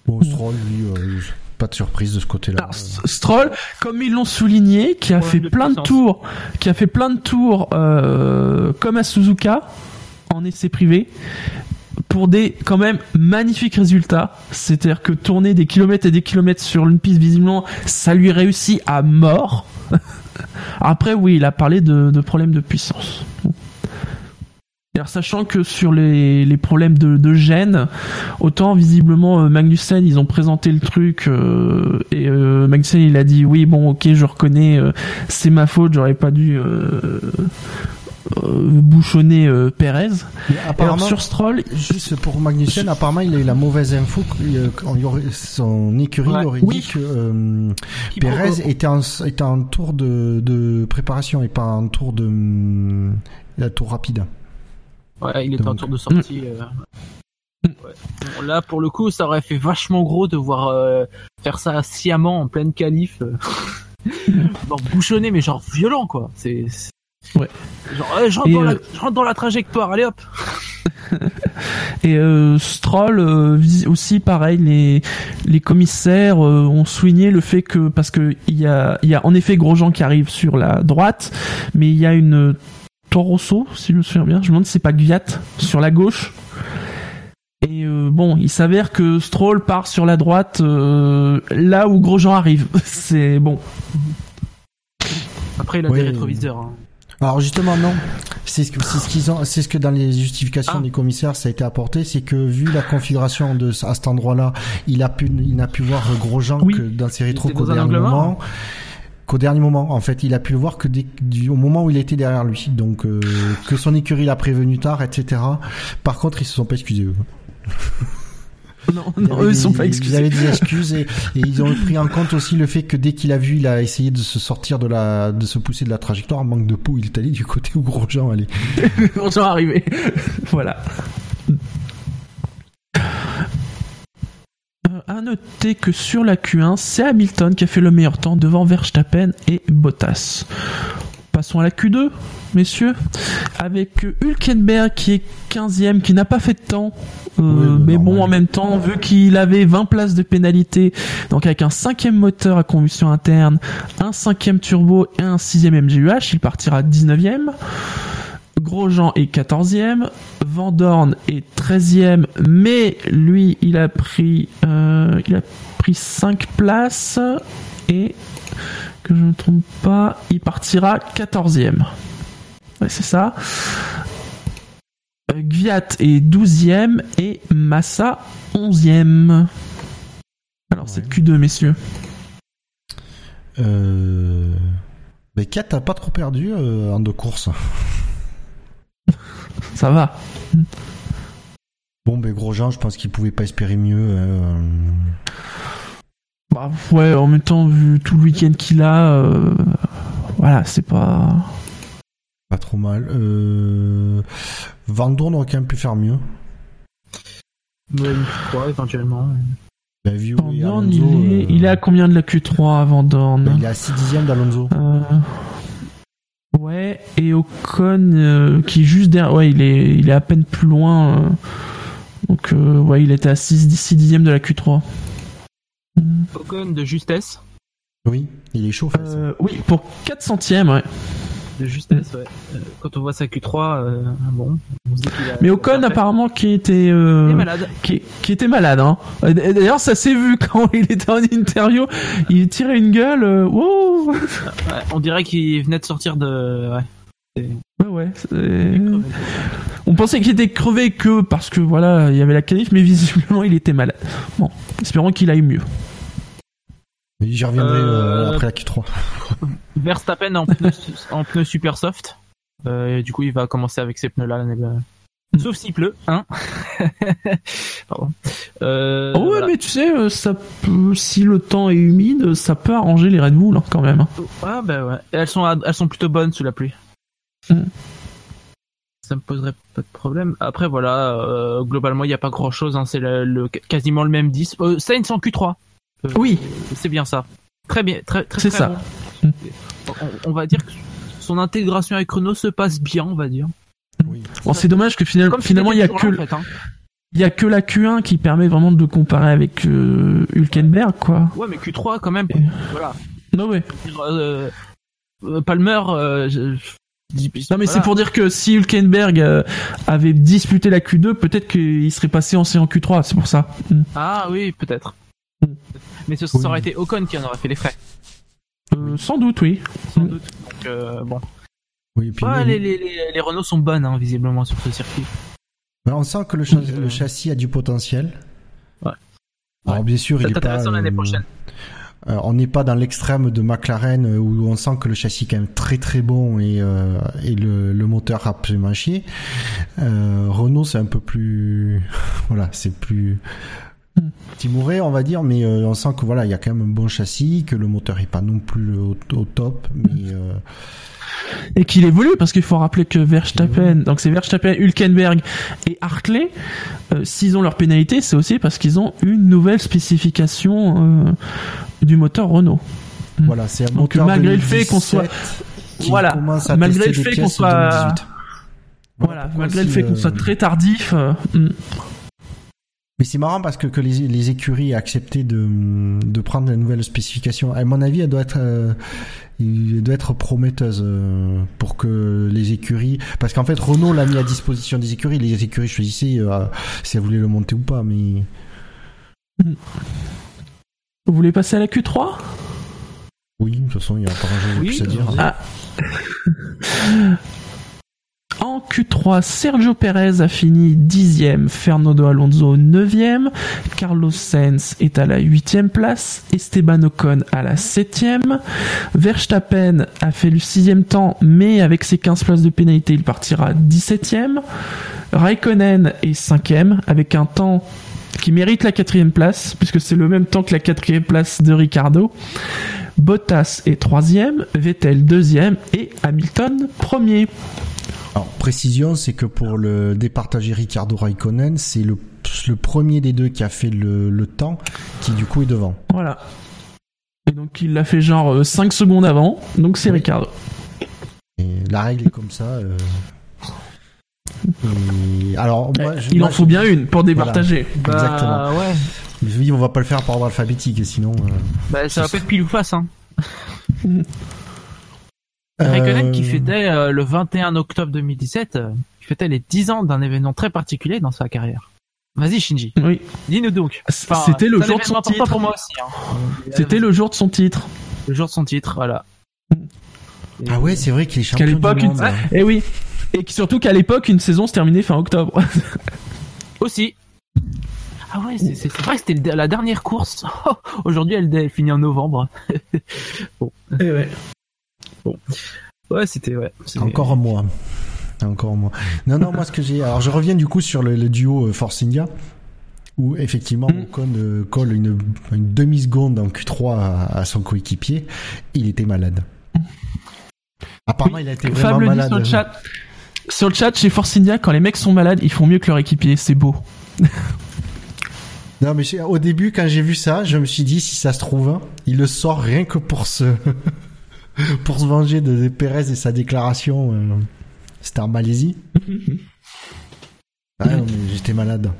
[SPEAKER 2] Bon, Stroll, lui, euh, pas de surprise de ce côté-là.
[SPEAKER 1] Stroll, comme ils l'ont souligné, qui a fait
[SPEAKER 3] de
[SPEAKER 1] plein de tours, qui a fait plein de tours euh, comme à Suzuka en essai privé pour des quand même magnifiques résultats. C'est-à-dire que tourner des kilomètres et des kilomètres sur une piste visiblement, ça lui réussit à mort. Après, oui, il a parlé de, problèmes de puissance. Sachant que sur les, problèmes de, de gêne, autant visiblement euh, Magnussen, ils ont présenté le truc euh, et euh, Magnussen il a dit oui bon ok je reconnais c'est ma faute j'aurais pas dû bouchonner euh, Perez. Alors
[SPEAKER 2] apparemment,
[SPEAKER 1] sur Stroll,
[SPEAKER 2] juste pour Magnussen, apparemment, il a eu la mauvaise info lui aurait, son écurie
[SPEAKER 3] Ouais.
[SPEAKER 2] aurait
[SPEAKER 1] Oui.
[SPEAKER 2] dit que euh, Perez était en, était en tour de, de préparation et pas en tour de, la tour rapide.
[SPEAKER 3] Ouais, il était en
[SPEAKER 2] Donc-
[SPEAKER 3] tour de sortie. euh. Ouais. Bon, là, pour le coup, ça aurait fait vachement gros de voir euh, faire ça sciemment en pleine qualif. euh. genre bouchonner, mais genre violent, quoi. C'est.
[SPEAKER 1] Ouais.
[SPEAKER 3] Genre, ouais, je, rentre
[SPEAKER 1] Et,
[SPEAKER 3] dans la,
[SPEAKER 1] euh,
[SPEAKER 3] je rentre dans la trajectoire, allez hop.
[SPEAKER 1] Et euh, Stroll euh, aussi pareil les les commissaires euh, ont souligné le fait que parce que il y a il y a en effet Grosjean qui arrive sur la droite mais il y a une Toro Rosso si je me souviens bien je me demande si c'est pas Gviat sur la gauche et euh, bon il s'avère que Stroll part sur la droite euh, là où Grosjean arrive c'est bon
[SPEAKER 3] Après, il a
[SPEAKER 2] Ouais.
[SPEAKER 3] des rétroviseurs. hein.
[SPEAKER 2] Alors justement non, c'est ce que c'est ce qu'ils ont, c'est ce que dans les justifications
[SPEAKER 3] Ah.
[SPEAKER 2] des commissaires ça a été apporté, c'est que vu la configuration de à cet endroit-là, il a pu il n'a pu voir Grosjean
[SPEAKER 1] Oui.
[SPEAKER 2] que dans ses rétros qu'au dernier moment. Qu'au dernier moment, en fait, il a pu le voir que dès, du, au moment où il était derrière lui. Donc, euh, que son écurie l'a prévenu tard, etc. Par contre, ils se sont pas excusés. Eux.
[SPEAKER 1] non, non eux ils sont pas
[SPEAKER 2] Ils
[SPEAKER 1] excusés
[SPEAKER 2] avaient des excuses et, et ils ont pris en compte aussi le fait que dès qu'il a vu, il a essayé de se sortir de la, de se pousser de la trajectoire. Manque de peau, il est allé du côté où Grosjean allait.
[SPEAKER 1] Grosjean arrivé voilà Euh, à noter que sur la Q1, c'est Hamilton qui a fait le meilleur temps devant Verstappen et Bottas. Passons à la Q2, messieurs, avec Hülkenberg qui est 15e, qui n'a pas fait de temps. Euh,
[SPEAKER 2] Oui, bah,
[SPEAKER 1] mais bon,
[SPEAKER 2] normal.
[SPEAKER 1] en même temps, vu qu'il avait 20 places de pénalité, donc avec un cinquième moteur à combustion interne, un cinquième turbo et un sixième MGUH, il partira 19e. Grosjean est 14e, Van Dorn est 13e, mais lui, il a pris, euh, il a pris 5 places et que je ne me trompe pas, il partira 14e. Ouais, c'est ça. Euh, Gviat est 12e et Massa 11e. Alors, c'est
[SPEAKER 2] Ouais.
[SPEAKER 1] Q2, messieurs.
[SPEAKER 2] Euh... Mais Kat a pas trop perdu euh, en deux courses.
[SPEAKER 1] Ça va.
[SPEAKER 2] Bon, ben Grosjean, je pense qu'il pouvait pas espérer mieux. euh,
[SPEAKER 1] Bah, ouais, en même temps, vu tout le week-end qu'il a, euh, voilà, c'est pas.
[SPEAKER 2] Pas trop mal. Euh... Aurait quand même pu faire mieux.
[SPEAKER 3] Ouais, une Q3 éventuellement.
[SPEAKER 2] Ben, Alonso,
[SPEAKER 1] il, est,
[SPEAKER 2] euh,
[SPEAKER 1] il est à combien de la Q3 avant Dorn
[SPEAKER 2] ben, il est à 6 dixièmes d'Alonso.
[SPEAKER 1] Euh, Ouais, et Ocon euh, qui est juste derrière, ouais, il est, il est à peine plus loin. euh, donc, euh, ouais, il était à 6, 6 dixièmes de la Q3.
[SPEAKER 3] Ocon de justesse.
[SPEAKER 2] Oui, il est chaud. face.
[SPEAKER 1] Euh, oui, pour 4 centièmes, ouais.
[SPEAKER 3] De justesse, ouais. Euh, quand on voit sa Q3, euh, bon, on se dit qu'il a.
[SPEAKER 1] Mais Ocon,
[SPEAKER 3] il a fait-
[SPEAKER 1] apparemment, qui était. euh,
[SPEAKER 3] Il est malade.
[SPEAKER 1] qui, qui était malade. Hein. D'ailleurs, ça s'est vu quand il était en interview. Il tirait une gueule. euh, wow.
[SPEAKER 3] Ouais, on dirait qu'il venait de sortir de. Ouais.
[SPEAKER 1] Ouais, ouais. On pensait qu'il était crevé que parce que voilà, il y avait la qualif, mais visiblement, il était malade. Bon, espérons qu'il aille mieux.
[SPEAKER 2] Mais J'y reviendrai
[SPEAKER 3] Euh,
[SPEAKER 2] euh, après la Q3.
[SPEAKER 3] Verstappen en pneu, en pneu super soft. Euh, et du coup, il va commencer avec ces pneus-là l'année Sauf s'il pleut, hein. Pardon. Euh,
[SPEAKER 1] oh ouais,
[SPEAKER 3] voilà.
[SPEAKER 1] mais tu sais, euh, ça peut, si le temps est humide, ça peut arranger les Red Bull hein, quand même. hein.
[SPEAKER 3] Ah bah ouais. Et elles sont elles sont plutôt bonnes sous la pluie.
[SPEAKER 1] Mm.
[SPEAKER 3] Ça me poserait pas de problème. Après voilà, euh, globalement il n'y a pas grand chose. Hein, c'est le, le- quasiment le même 10. Euh, Sainz en Q3. Euh,
[SPEAKER 1] Oui,
[SPEAKER 3] C'est bien ça. Très bien, très très.
[SPEAKER 1] C'est
[SPEAKER 3] très
[SPEAKER 1] ça.
[SPEAKER 3] bon. On, on va dire que son intégration avec Renault se passe bien, on va dire.
[SPEAKER 2] Oui.
[SPEAKER 1] bon, c'est dommage que final-
[SPEAKER 3] Comme s'il
[SPEAKER 1] finalement, il y a que
[SPEAKER 3] en fait, hein.
[SPEAKER 1] il y a que la Q1 qui permet vraiment de comparer avec euh, Hülkenberg, quoi.
[SPEAKER 3] Ouais, mais Q3 quand même.
[SPEAKER 1] Et-
[SPEAKER 3] Voilà.
[SPEAKER 1] Non ouais.
[SPEAKER 3] Euh, euh, Palmer. euh, je- je dis-
[SPEAKER 1] Non mais c'est pour dire que si Hülkenberg euh, avait disputé la Q2, peut-être qu'il serait passé en séance Q3, c'est pour ça.
[SPEAKER 3] Ah oui, peut-être. Mais ce, ça
[SPEAKER 2] Oui.
[SPEAKER 3] aurait été Ocon qui en aurait fait les frais.
[SPEAKER 1] Euh, sans doute, oui.
[SPEAKER 3] sans doute. Donc, euh, bon.
[SPEAKER 2] Oui, et puis
[SPEAKER 3] Ouais,
[SPEAKER 2] nous-
[SPEAKER 3] les, les, les, les Renault sont bonnes, hein, visiblement, sur ce circuit.
[SPEAKER 2] On sent que le,
[SPEAKER 3] Euh,
[SPEAKER 2] le châssis a du potentiel.
[SPEAKER 3] Ouais.
[SPEAKER 2] Alors bien sûr, il
[SPEAKER 3] C'est
[SPEAKER 2] est pas.
[SPEAKER 3] intéressant l'année
[SPEAKER 2] euh,
[SPEAKER 3] prochaine.
[SPEAKER 2] euh, on n'est pas dans l'extrême de McLaren euh, où on sent que le châssis est quand même très très bon et, euh, et le, le moteur a absolument chier. Euh, Renault c'est un peu plus, voilà, c'est plus timoré on va dire, mais euh, on sent que voilà, il y a quand même un bon châssis, que le moteur est pas non plus au, au top, mais euh,
[SPEAKER 1] Et qu'il évolue, parce qu'il faut rappeler que Verstappen, donc c'est Verstappen, Hülkenberg et Hartley, euh, s'ils ont leur pénalité, c'est aussi parce qu'ils ont une nouvelle spécification du moteur Renault.
[SPEAKER 2] voilà, c'est un
[SPEAKER 1] Donc,
[SPEAKER 2] moteur
[SPEAKER 1] malgré le fait qu'on
[SPEAKER 2] 2017
[SPEAKER 1] soit-
[SPEAKER 2] qui
[SPEAKER 1] Voilà,
[SPEAKER 2] commence à
[SPEAKER 1] malgré le fait qu'on soit-
[SPEAKER 2] 2018.
[SPEAKER 1] Voilà, malgré le fait qu'on soit très tardif.
[SPEAKER 2] Mais c'est marrant parce que, que les, les écuries aient accepté de, de prendre la nouvelle spécification. À mon avis, elle doit être, euh, elle doit être prometteuse euh, pour que les écuries. Parce qu'en fait, Renault l'a mis à disposition des écuries. Les écuries choisissaient euh, si elles voulaient le monter ou pas. Mais
[SPEAKER 1] Vous voulez passer à la Q3
[SPEAKER 2] oui, de toute façon, il n'y a pas
[SPEAKER 3] Oui,
[SPEAKER 2] plus à dire.
[SPEAKER 3] vas-y.
[SPEAKER 1] Ah. En Q3, Sergio Perez a fini 10e, Fernando Alonso 9e, Carlos Sainz est à la 8e place, Esteban Ocon à la 7e, Verstappen a fait le 6e temps, mais avec ses 15 places de pénalité, il partira 17e, Raikkonen est 5e, avec un temps qui mérite la 4 place, puisque c'est le même temps que la 4 place de Ricardo. Bottas est troisième, Vettel deuxième et Hamilton premier.
[SPEAKER 2] Alors, précision, c'est que pour le départager Ricardo Raikkonen, c'est le, le premier des deux qui a fait le, le temps qui, du coup, est devant.
[SPEAKER 1] Voilà. Et donc il l'a fait genre 5 secondes avant, donc c'est
[SPEAKER 2] Oui.
[SPEAKER 1] Ricardo.
[SPEAKER 2] Et la règle est comme ça. euh. Et alors, moi, je-
[SPEAKER 1] il
[SPEAKER 2] moi,
[SPEAKER 1] en faut
[SPEAKER 2] je-
[SPEAKER 1] bien une pour départager.
[SPEAKER 3] Bah,
[SPEAKER 2] Exactement.
[SPEAKER 3] ouais.
[SPEAKER 2] Oui, on va pas le faire par ordre alphabétique, sinon. euh,
[SPEAKER 3] Bah, ça va pas être pile ou face, hein.
[SPEAKER 2] euh,
[SPEAKER 3] Raikkonen qui fêtait euh, le 21 octobre 2017, euh, qui fêtait les 10 ans d'un événement très particulier dans sa carrière. Vas-y Shinji,
[SPEAKER 1] Oui,
[SPEAKER 3] dis-nous donc. Enfin,
[SPEAKER 1] c'était le jour de son titre.
[SPEAKER 3] pour moi aussi. Hein.
[SPEAKER 1] C'était le jour de son titre.
[SPEAKER 3] le jour de son titre, voilà.
[SPEAKER 2] Ah ouais, c'est vrai qu'il est champion
[SPEAKER 1] l'époque,
[SPEAKER 2] du
[SPEAKER 1] une... Et oui. Et surtout qu'à l'époque, une saison se terminait fin octobre.
[SPEAKER 3] Aussi. Ah ouais, c'est vrai que c'était la dernière course. Aujourd'hui, elle, elle finit en novembre.
[SPEAKER 1] Et ouais.
[SPEAKER 3] Ouais, c'était ouais. c'est-
[SPEAKER 2] Encore un mois. Encore un mois. Non, non, moi ce que j'ai. Alors je reviens du coup sur le, le duo euh, Force India, où effectivement
[SPEAKER 1] Mm.
[SPEAKER 2] Ocon euh, colle une, une demi-seconde en Q3 à, à son coéquipier. Il était malade. Apparemment, il a été vraiment malade.
[SPEAKER 1] sur le chat. Sur le chat, chez Force India, quand les mecs sont malades, ils font mieux que leur équipier. C'est beau.
[SPEAKER 2] Non, mais au début, quand j'ai vu ça, je me suis dit, si ça se trouve, hein, il le sort rien que pour se, pour se venger de, de Pérez et sa déclaration. euh, C'était en Malaisie. Ah, j'étais malade.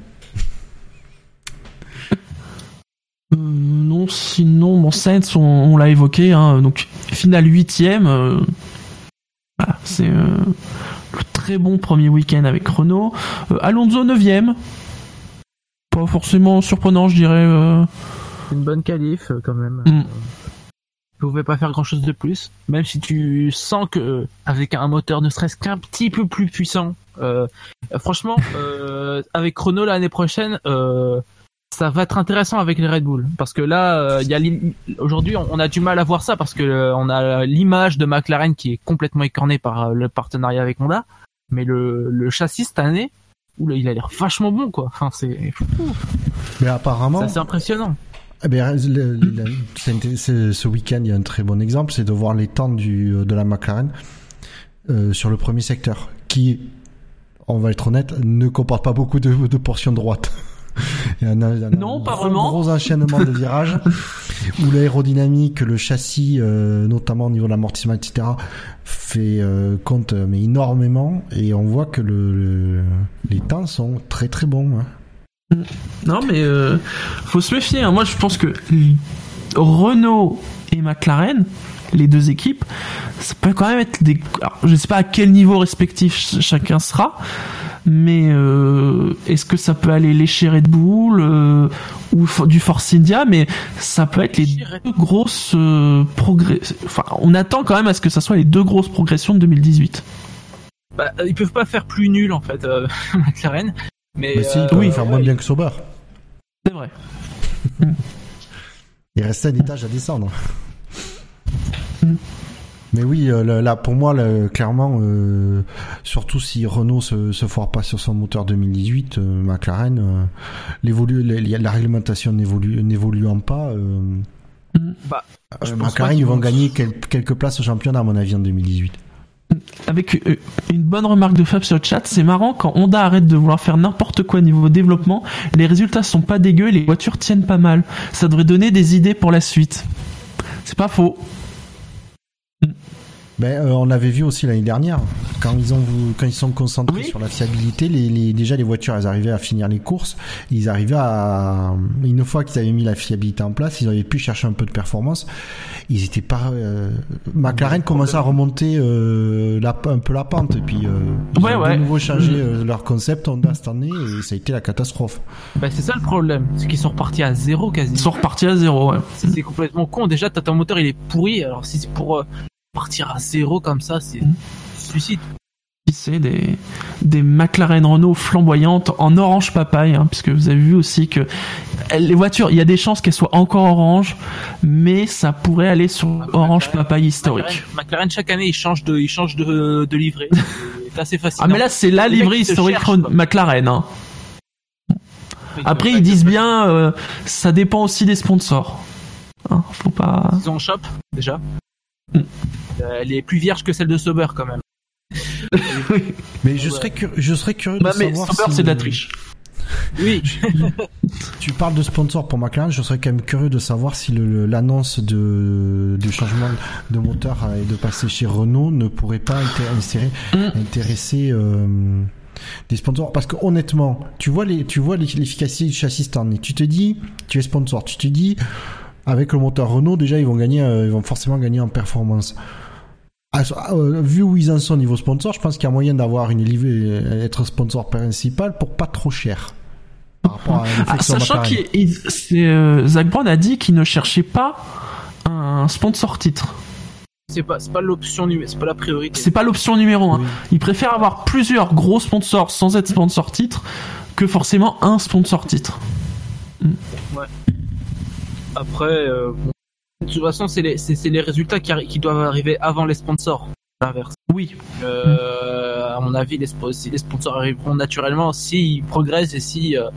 [SPEAKER 1] Euh, non, sinon, mon Sainz, on, on l'a évoqué, hein, donc finale huitième. euh, voilà, c'est euh, le très bon premier week-end avec Renault. Euh, Alonso neuvième. Pas forcément surprenant, je dirais. euh,
[SPEAKER 3] une bonne qualif quand même.
[SPEAKER 1] Mm.
[SPEAKER 3] Tu pouvais pas faire grand chose de plus, même si tu sens que euh, avec un moteur ne serait-ce qu'un petit peu plus puissant. euh, franchement, euh, avec Renault l'année prochaine, euh, ça va être intéressant avec les Red Bull, parce que là, euh, il y a aujourd'hui, on, a du mal à voir ça parce que euh, on a l'image de McLaren qui est complètement écornée par le partenariat avec Honda, mais le, le châssis cette année, oula, il a l'air vachement bon quoi. Enfin, c'est
[SPEAKER 2] Mais apparemment,
[SPEAKER 3] c'est impressionnant.
[SPEAKER 2] Eh le- le- c'est- c'est- ce week-end, il y a un très bon exemple, c'est de voir les temps du, de la McLaren euh, sur le premier secteur, qui, on va être honnête, ne comporte pas beaucoup de, de portions droites. Il y en a, il y en a
[SPEAKER 1] Non,
[SPEAKER 2] un
[SPEAKER 1] pas
[SPEAKER 2] gros,
[SPEAKER 1] vraiment.
[SPEAKER 2] gros enchaînement de virages où l'aérodynamique, le châssis, euh, notamment au niveau de l'amortissement, etc., fait euh, compte euh, mais énormément et on voit que le, le- les temps sont très très bons. hein.
[SPEAKER 1] Non, mais euh, faut se méfier. hein. Moi, je pense que Renault et McLaren, les deux équipes, ça peut quand même être des. Alors, je sais pas à quel niveau respectif ch- chacun sera, mais euh, est-ce que ça peut aller lécher Red Bull euh, ou du Force India, mais ça peut être les deux grosses euh, progrès. Enfin, on attend quand même à ce que ça soit les deux grosses progressions de 2018.
[SPEAKER 3] Bah, euh, ils peuvent pas faire plus nul en fait, euh, McLaren. Mais,
[SPEAKER 2] Mais si,
[SPEAKER 3] euh,
[SPEAKER 1] oui.
[SPEAKER 2] faire moins bien que Sauber.
[SPEAKER 1] C'est vrai.
[SPEAKER 2] Il restait un étage à descendre. Mais oui, euh, là, pour moi, là, clairement, euh, surtout si Renault se, se foire pas sur son moteur 2018, euh, McLaren, euh, la, la réglementation n'évoluant pas,
[SPEAKER 3] Bah, je pense pas
[SPEAKER 2] McLaren ils vont
[SPEAKER 3] vont-
[SPEAKER 2] gagner quel- quelques places au championnat, à mon avis, en 2018.
[SPEAKER 1] Avec euh, une bonne remarque de Fab sur le chat, c'est marrant quand Honda arrête de vouloir faire n'importe quoi niveau développement, les résultats sont pas dégueux et les voitures tiennent pas mal. Ça devrait donner des idées pour la suite. C'est pas faux.
[SPEAKER 2] Ben, euh, on l'avait vu aussi l'année dernière, quand ils ont quand ils sont concentrés
[SPEAKER 1] Oui.
[SPEAKER 2] sur la fiabilité, les, les- déjà les voitures, elles arrivaient à finir les courses, ils arrivaient à une fois qu'ils avaient mis la fiabilité en place, ils avaient pu chercher un peu de performance. Ils étaient pas euh, McLaren commençait à remonter euh, la, un peu la pente et puis euh, ils
[SPEAKER 1] Ouais,
[SPEAKER 2] ont
[SPEAKER 1] ouais.
[SPEAKER 2] de nouveau changé euh, leur concept Honda cette année et ça a été la catastrophe.
[SPEAKER 3] bah, c'est ça le problème, c'est qu'ils sont repartis à zéro quasi.
[SPEAKER 1] Ils sont repartis à zéro, ouais.
[SPEAKER 3] C'est c'est complètement con. Déjà, t'as ton moteur, il est pourri. Alors si c'est pour euh, partir à zéro comme ça, c'est
[SPEAKER 1] Mm.
[SPEAKER 3] suicide.
[SPEAKER 1] C'est des, des McLaren Renault flamboyantes en orange papaye, hein, puisque vous avez vu aussi que les voitures, il y a des chances qu'elles soient encore orange, mais ça pourrait aller sur orange papaye historique.
[SPEAKER 3] McLaren, McLaren, chaque année, il change de, il change de, de livret. C'est assez facile.
[SPEAKER 1] Ah mais là c'est la livrée historique. McLaren. Hein. Après ils disent bien, euh, ça dépend aussi des sponsors. Hein, faut pas.
[SPEAKER 3] Ils ont shop déjà.
[SPEAKER 1] Mm.
[SPEAKER 3] Euh, elle est plus vierge que celle de Sauber quand même.
[SPEAKER 2] Mais je serais cur- je serais curieux
[SPEAKER 1] Bah,
[SPEAKER 2] de
[SPEAKER 1] mais
[SPEAKER 2] savoir
[SPEAKER 1] Sauber
[SPEAKER 2] si
[SPEAKER 1] c'est de la triche.
[SPEAKER 3] Oui.
[SPEAKER 2] Tu parles de sponsor pour McLaren, je serais quand même curieux de savoir si l'annonce de, du changement de moteur et de passer chez Renault ne pourrait pas
[SPEAKER 1] Mm.
[SPEAKER 2] intéresser euh, des sponsors. Parce que honnêtement, tu vois les, tu vois l'eff- l'efficacité du châssis cette année. Tu te dis, tu es sponsor, tu te dis, avec le moteur Renault, déjà ils vont gagner, euh, ils vont forcément gagner en performance. Ah, euh, vu où ils en sont au niveau sponsor, je pense qu'il y a moyen d'avoir une euh, être sponsor principal pour pas trop cher. Par rapport à
[SPEAKER 1] Ah, sachant c'est, euh, Zach Brown a dit qu'il ne cherchait pas un sponsor titre.
[SPEAKER 3] C'est pas, pas l'option numéro, c'est pas la priorité.
[SPEAKER 1] C'est pas l'option numéro un.
[SPEAKER 2] Oui.
[SPEAKER 1] Il préfère avoir plusieurs gros sponsors sans être sponsor titre que forcément un sponsor titre.
[SPEAKER 3] Après, euh, bon. De toute façon, c'est les, les résultats qui, qui doivent arriver avant les sponsors. L'inverse.
[SPEAKER 1] Oui.
[SPEAKER 3] Euh, à mon avis, les, spo- si les sponsors arriveront naturellement s'ils progressent et si. euh,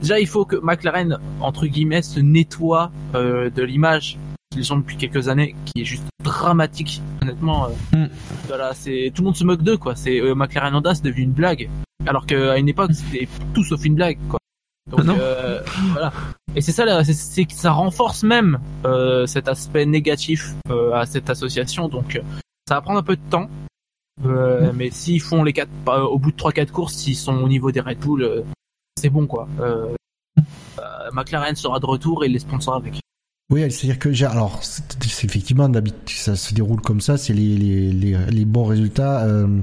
[SPEAKER 3] Déjà, il faut que McLaren, entre guillemets, se nettoie euh, de l'image qu'ils ont depuis quelques années, qui est juste dramatique. Honnêtement, euh,
[SPEAKER 1] Mm.
[SPEAKER 3] voilà, c'est tout le monde se moque d'eux, quoi. C'est euh, McLaren Honda, c'est devenu une blague, alors qu'à une époque, c'était tout sauf une blague, quoi. Donc,
[SPEAKER 1] Ah non.
[SPEAKER 3] euh, voilà. Et c'est ça, c'est- que ça renforce même euh, cet aspect négatif euh, à cette association. Donc, euh, ça va prendre un peu de temps. Euh, mais s'ils font les quatre, au bout de 3-4 courses, s'ils sont au niveau des Red Bull, euh, c'est bon quoi. Euh, euh, McLaren sera de retour et les sponsors avec.
[SPEAKER 2] Oui, c'est-à-dire que alors c'est effectivement d'habitude ça se déroule comme ça, c'est les, les, les, les bons résultats, euh,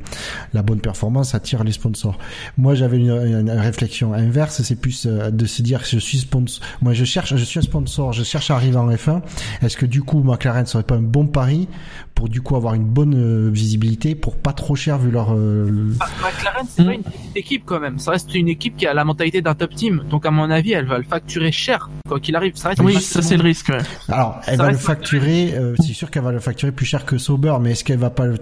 [SPEAKER 2] la bonne performance attire les sponsors. Moi, j'avais une, une réflexion inverse, c'est plus euh, de se dire que je suis sponsor. Moi, je cherche, je suis un sponsor, je cherche à arriver en F1. Est-ce que du coup, McLaren serait pas un bon pari pour du coup avoir une bonne euh, visibilité pour pas trop cher vu leur euh,
[SPEAKER 3] Ah, McLaren, c'est
[SPEAKER 1] Mm.
[SPEAKER 3] pas une petite équipe quand même. Ça reste une équipe qui a la mentalité d'un top team. Donc à mon avis, elle va le facturer cher quoi qu'il arrive. Ça reste
[SPEAKER 1] Oui, ça c'est le risque. ouais.
[SPEAKER 2] Alors, elle
[SPEAKER 3] Ça
[SPEAKER 2] va le facturer, euh, c'est sûr qu'elle va le facturer plus cher que Sauber, mais est-ce qu'elle va pas, le-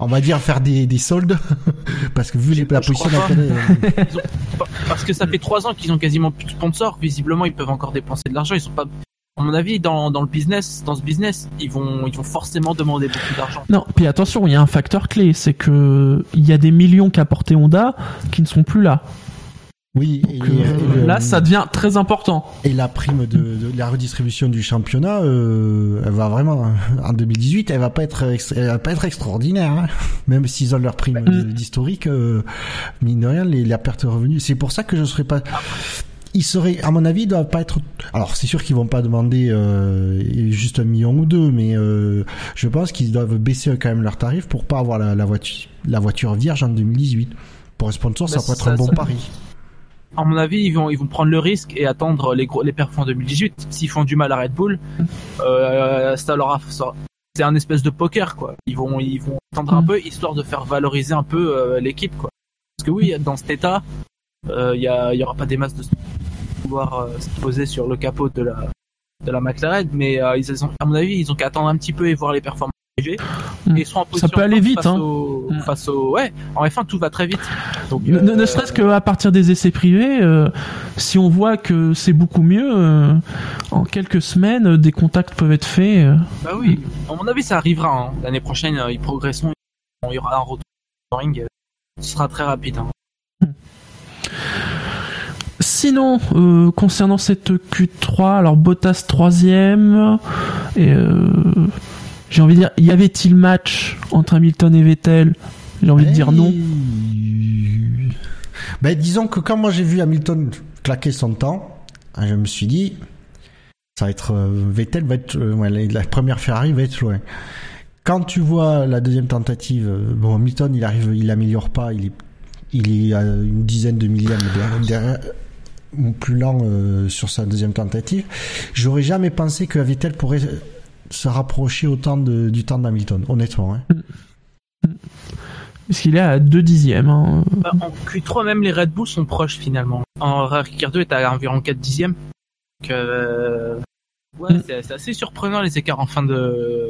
[SPEAKER 2] on va dire, faire des, des soldes? Parce que vu les, la position
[SPEAKER 3] Parce que ça fait trois ans qu'ils ont quasiment plus de sponsors. Visiblement, ils peuvent encore dépenser de l'argent. Ils sont pas. À mon avis, dans, dans le business, dans ce business, ils vont, ils vont forcément demander beaucoup d'argent.
[SPEAKER 1] Non, puis attention, il y a un facteur clé, c'est que il y a des millions qu'a apporté Honda qui ne sont plus là.
[SPEAKER 2] oui, et,
[SPEAKER 1] Donc,
[SPEAKER 2] et
[SPEAKER 1] euh,
[SPEAKER 2] le-
[SPEAKER 1] là, ça devient très important.
[SPEAKER 2] et la prime de, de la redistribution du championnat, euh, elle va vraiment en 2018, elle va pas être, ex- elle va pas être extraordinaire, hein. même s'ils ont leur prime de- d'historique, euh, mine de rien, les, la perte de revenus. C'est pour ça que je serais pas. Ils seraient, à mon avis, ils doivent pas être. Alors, c'est sûr qu'ils vont pas demander euh, juste un million ou deux, mais euh, je pense qu'ils doivent baisser quand même leur tarif pour pas avoir la, la voiture, la voiture vierge en 2018. Pour un sponsor, ça
[SPEAKER 3] Bah,
[SPEAKER 2] pourrait être
[SPEAKER 3] ça-
[SPEAKER 2] un bon
[SPEAKER 3] ça-
[SPEAKER 2] pari.
[SPEAKER 3] à mon avis, ils vont, ils vont prendre le risque et attendre les gros, les perfs en 2018. S'ils font du mal à Red Bull, euh, ça leur a, ça- c'est un espèce de poker, quoi. Ils vont, ils vont attendre un
[SPEAKER 1] Mm.
[SPEAKER 3] peu, histoire de faire valoriser un peu euh, l'équipe, quoi. Parce que oui, dans cet état, il y, a, il y aura pas des masses de pouvoir euh, se poser sur le capot de la, de la McLaren, mais euh, ils ont, à mon avis, ils ont qu'à attendre un petit peu et voir les performances. Et ils en
[SPEAKER 1] Ça peut aller vite,
[SPEAKER 3] face
[SPEAKER 1] hein.
[SPEAKER 3] au,
[SPEAKER 1] Mm.
[SPEAKER 3] face au, ouais, en F1 tout va très vite. Donc,
[SPEAKER 1] Ne, ne
[SPEAKER 3] euh,
[SPEAKER 1] serait-ce qu'à partir des essais privés, euh, si on voit que c'est beaucoup mieux, euh, en quelques semaines, euh, des contacts peuvent être faits. euh.
[SPEAKER 3] Bah oui, à mon avis ça arrivera. hein. L'année prochaine, euh, ils progresseront. Il y aura un retour ring. euh, Ce sera très rapide. hein.
[SPEAKER 1] Sinon, euh, concernant cette Q3, alors Bottas troisième, et euh, j'ai envie de dire, y avait-il match entre Hamilton et Vettel? J'ai envie de dire non.
[SPEAKER 2] Ben, disons que quand moi j'ai vu Hamilton claquer son temps, hein, je me suis dit, ça va être euh, Vettel va être, la, première Ferrari va être loin. Quand tu vois la deuxième tentative, bon Hamilton il arrive, il améliore pas, il est, il est à une dizaine de millièmes derrière, derrière- ou plus lent euh, sur sa deuxième tentative. J'aurais jamais pensé que Vettel pourrait se rapprocher autant de, du temps d'Hamilton, honnêtement. Hein.
[SPEAKER 1] Parce qu'il est à 2 dixièmes. hein.
[SPEAKER 3] Bah, en Q3 même les Red Bull sont proches finalement. En Ricardo est à environ 4 dixièmes. Donc, euh, ouais,
[SPEAKER 1] Mm.
[SPEAKER 3] c'est c'est assez surprenant les écarts en fin de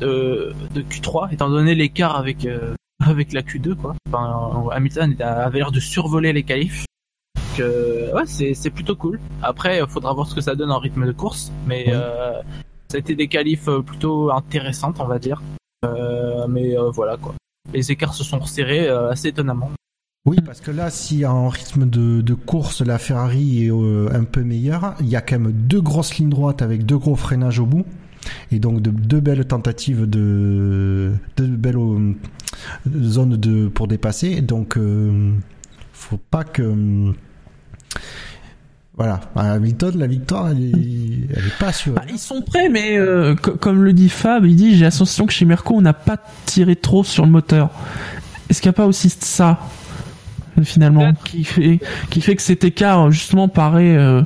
[SPEAKER 3] de, de Q3 étant donné l'écart avec euh, avec la Q2 quoi. Enfin, Hamilton avait l'air de survoler les qualifs. Donc, euh, ouais, c'est c'est plutôt cool. Après, il faudra voir ce que ça donne en rythme de course, mais
[SPEAKER 2] Oui.
[SPEAKER 3] euh, ça a été des qualifs euh, plutôt intéressantes, on va dire. Euh, mais euh, voilà quoi. Les écarts se sont resserrés euh, assez étonnamment.
[SPEAKER 2] Oui, parce que là, si en rythme de, de course, la Ferrari est euh, un peu meilleure, il y a quand même deux grosses lignes droites avec deux gros freinages au bout. Et donc de, deux belles tentatives de deux belles euh, zones de pour dépasser. Donc euh, faut pas que voilà, à Hamilton, la victoire, elle est, elle est pas sûre.
[SPEAKER 1] Bah, ils sont prêts, mais euh, co- comme le dit Fab, il dit j'ai la sensation que chez Merco on n'a pas tiré trop sur le moteur. Est-ce qu'il n'y a pas aussi ça finalement qui fait qui fait que cet écart justement paraît euh,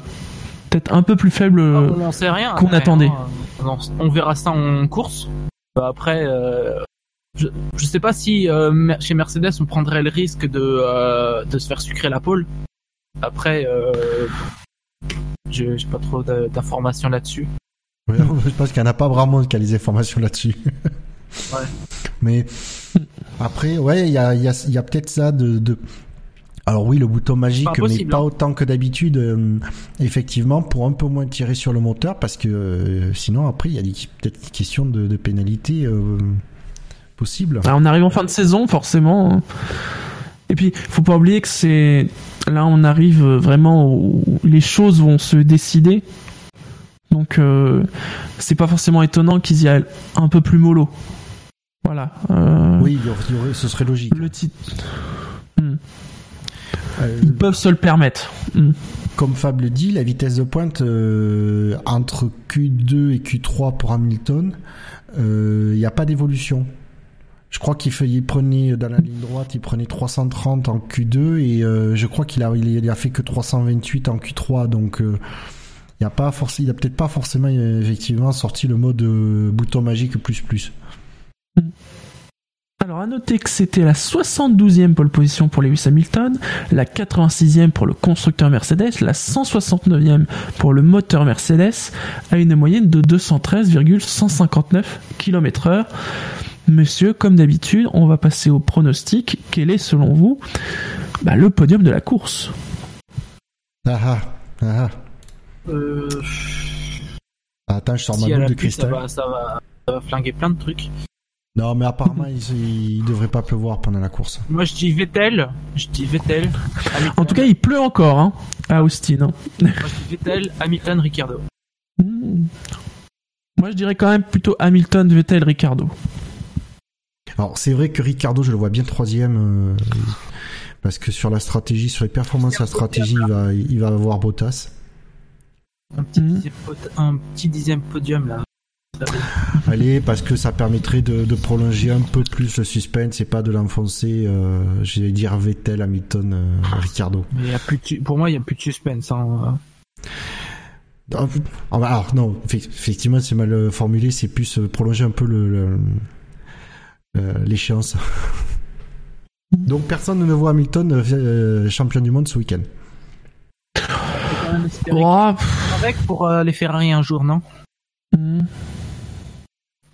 [SPEAKER 1] peut-être un peu plus faible euh,
[SPEAKER 3] on n'en sait rien.
[SPEAKER 1] qu'on attendait.
[SPEAKER 3] hein. On, on verra ça en course. Euh, Après, euh, je, je sais pas si euh, chez Mercedes on prendrait le risque de, euh, de se faire sucrer la pole. Après, euh, je j'ai pas trop d'informations là-dessus.
[SPEAKER 2] Ouais, je pense qu'il n'y en a pas vraiment qui a les informations là-dessus.
[SPEAKER 3] Ouais.
[SPEAKER 2] Mais après, ouais, il y a, il y a, il y a peut-être ça de, de... Alors oui, le bouton magique,
[SPEAKER 3] Pas
[SPEAKER 2] mais pas
[SPEAKER 3] hein.
[SPEAKER 2] autant que d'habitude, euh, effectivement, pour un peu moins tirer sur le moteur, parce que euh, sinon, après, il y a des- peut-être des questions de, de pénalité euh, possibles.
[SPEAKER 1] Alors, on arrive en fin de saison, forcément. Et puis, faut pas oublier que c'est là on arrive vraiment où les choses vont se décider. Donc, euh, c'est pas forcément étonnant qu'ils y aillent un peu plus mollo. Voilà. Euh,
[SPEAKER 2] Oui, ce serait logique.
[SPEAKER 1] Le titre,
[SPEAKER 2] Euh,
[SPEAKER 1] ils peuvent se le permettre. Hmm.
[SPEAKER 2] Comme Fab le dit, la vitesse de pointe euh, entre Q2 et Q3 pour Hamilton, euh, il n'y a pas d'évolution. Je crois qu'il prenait dans la ligne droite, il prenait 330 en Q2 et euh, je crois qu'il a, il a fait que 328 en Q3. Donc euh, il a pas forcément, il a peut-être pas forcément euh, effectivement sorti le mode euh, bouton magique plus plus.
[SPEAKER 1] Alors à noter que c'était la 72e pole position pour Lewis Hamilton, la 86e pour le constructeur Mercedes, la 169e pour le moteur Mercedes, à une moyenne de 213,159 km/h. Monsieur, comme d'habitude, on va passer au pronostic. Quel est selon vous bah, le podium de la course?
[SPEAKER 2] Ah ah, ah ah.
[SPEAKER 3] Euh,
[SPEAKER 2] Attends, je sors
[SPEAKER 3] si
[SPEAKER 2] ma boule de
[SPEAKER 3] ça
[SPEAKER 2] cristal.
[SPEAKER 3] va, ça va, ça va flinguer plein de trucs.
[SPEAKER 2] Non, mais apparemment il, il devrait pas pleuvoir pendant la course.
[SPEAKER 3] Moi je dis Vettel, je dis Vettel. Hamilton.
[SPEAKER 1] En tout cas, il pleut encore hein, à Austin. hein.
[SPEAKER 3] Moi, je dis Vettel, Hamilton, Ricardo.
[SPEAKER 1] Hmm. Moi, je dirais quand même plutôt Hamilton, Vettel, Ricardo.
[SPEAKER 2] Alors c'est vrai que Ricardo, je le vois bien troisième, euh, parce que sur la stratégie, sur les performances, la stratégie, il va, il va avoir Bottas.
[SPEAKER 3] Un petit, dixième, pot- un petit dixième podium là.
[SPEAKER 2] Allez, parce que ça permettrait de, de prolonger un peu plus le suspense et pas de l'enfoncer, euh, j'allais dire Vettel, Hamilton, euh, Ricardo.
[SPEAKER 3] Mais il y a plus de su- pour moi, il y a plus de suspense. Hein.
[SPEAKER 2] Ah, ah, bah, Alors non, effe- effectivement c'est mal euh, formulé, c'est plus euh, prolonger un peu le le- euh, l'échéance. Donc personne ne voit Hamilton euh, euh, champion du monde ce week-end.
[SPEAKER 1] Oh,
[SPEAKER 3] avec pour euh, les Ferrari un jour, non?
[SPEAKER 1] Hmm,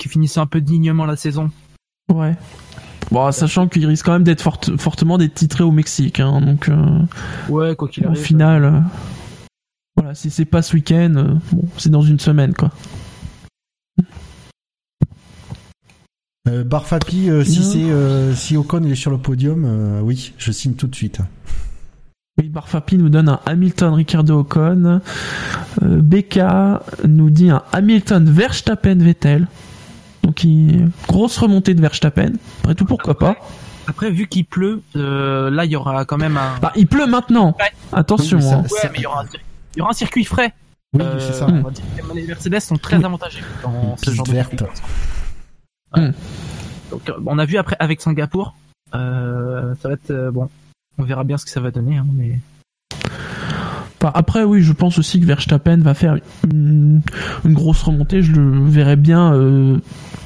[SPEAKER 3] Qui finissent un peu dignement la saison.
[SPEAKER 1] ouais. Bon, sachant qu'il risque quand même d'être forte- fortement d'être titré au Mexique, hein, donc euh,
[SPEAKER 3] Ouais, quoi qu'il
[SPEAKER 1] au
[SPEAKER 3] arrive.
[SPEAKER 1] final, euh, voilà, si c'est pas ce week-end, euh, bon, c'est dans une semaine, quoi.
[SPEAKER 2] Euh, Barfapi, euh, si c'est euh, si Ocon il est sur le podium, euh, oui, je signe tout de suite.
[SPEAKER 1] Oui, Barfapi nous donne un Hamilton Ricardo Ocon. Euh, BK nous dit un Hamilton Verstappen Vettel. Donc il... grosse remontée de Verstappen. Après tout, pourquoi pas?
[SPEAKER 3] Après, vu qu'il pleut, euh, là, il y aura quand même un.
[SPEAKER 1] Bah, il pleut maintenant.
[SPEAKER 3] Ouais.
[SPEAKER 1] Attention.
[SPEAKER 2] Oui, mais ça-
[SPEAKER 1] hein.
[SPEAKER 3] Ouais,
[SPEAKER 2] ça-
[SPEAKER 3] mais il y aura un, cir- il y aura un circuit frais.
[SPEAKER 2] Oui,
[SPEAKER 3] Euh,
[SPEAKER 2] c'est ça.
[SPEAKER 3] on va dire que les Mercedes sont très
[SPEAKER 1] Oui.
[SPEAKER 3] avantagés dans ce genre de
[SPEAKER 2] verte.
[SPEAKER 1] Hmm.
[SPEAKER 3] Ouais. Donc, euh, on a vu après avec Singapour. Euh, ça va être euh, bon. On verra bien ce que ça va donner, hein, mais
[SPEAKER 1] Après, oui, je pense aussi que Verstappen va faire une, une grosse remontée. Je le verrais bien, euh,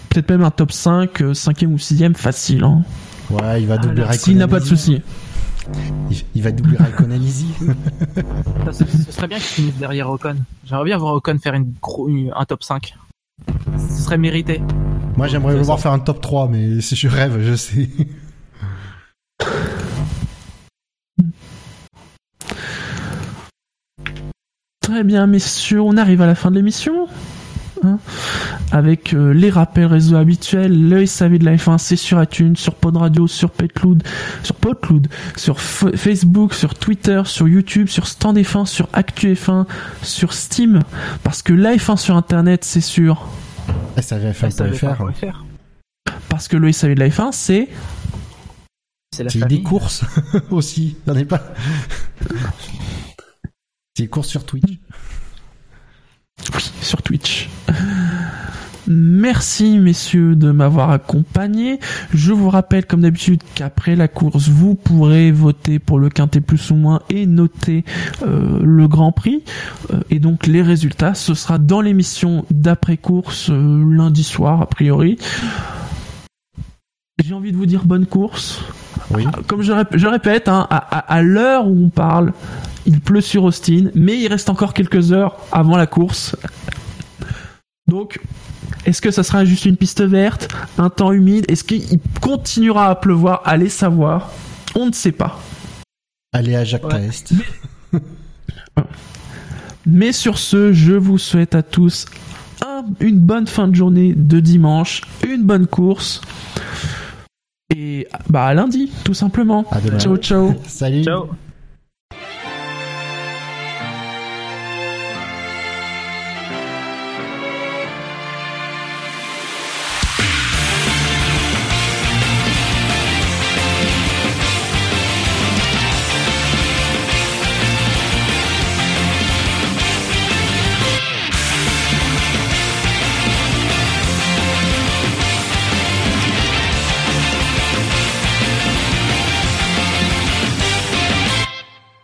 [SPEAKER 1] peut-être même un top 5, 5e ou 6e facile. Hein.
[SPEAKER 2] Ouais, il va doubler Raikkonen.
[SPEAKER 1] S'il n'a pas de soucis.
[SPEAKER 2] Il, il va doubler Raikkonen easy.
[SPEAKER 3] ça, ce, ce serait bien qu'ils finissent derrière Ocon. J'aimerais bien voir Ocon faire une, gros- une- un top 5. Ce serait mérité.
[SPEAKER 2] Moi j'aimerais le voir faire un top 3, mais si je rêve, je sais.
[SPEAKER 1] Très bien, messieurs, on arrive à la fin de l'émission. Hein, avec euh, les rappels réseaux habituels, le SAV de la F1, c'est sur iTunes, sur Pod Radio, sur Petloud, sur Podloud, sur F- Facebook, sur Twitter, sur YouTube, sur Stand F1, sur Actu F1, sur Steam, parce que la F1 sur Internet, c'est sûr.
[SPEAKER 2] SAVF1.fr.
[SPEAKER 3] SAVF1.fr.
[SPEAKER 1] Parce que le SAV de la F1, c'est...
[SPEAKER 3] C'est la
[SPEAKER 2] C'est des
[SPEAKER 3] famille.
[SPEAKER 2] courses aussi. N'en est pas. C'est courses sur Twitch.
[SPEAKER 1] Oui, sur Twitch. Merci messieurs de m'avoir accompagné. Je vous rappelle comme d'habitude qu'après la course, vous pourrez voter pour le quintet plus ou moins et noter euh, le Grand Prix. Euh, et donc les résultats, ce sera dans l'émission d'après-course euh, lundi soir a priori. J'ai envie de vous dire bonne course.
[SPEAKER 2] Oui.
[SPEAKER 1] Comme je, rép- je répète, hein, à, à- à l'heure où on parle, il pleut sur Austin, mais il reste encore quelques heures avant la course. Donc, est-ce que ça sera juste une piste verte, un temps humide? Est-ce qu'il continuera à pleuvoir? Allez savoir. On ne sait pas.
[SPEAKER 2] Allez à Jacques
[SPEAKER 3] Ouais.
[SPEAKER 1] Mais sur ce, je vous souhaite à tous un- une bonne fin de journée de dimanche, une bonne course. Et bah à lundi, tout simplement.
[SPEAKER 2] À.
[SPEAKER 1] Ciao ciao.
[SPEAKER 2] Salut.
[SPEAKER 3] Ciao.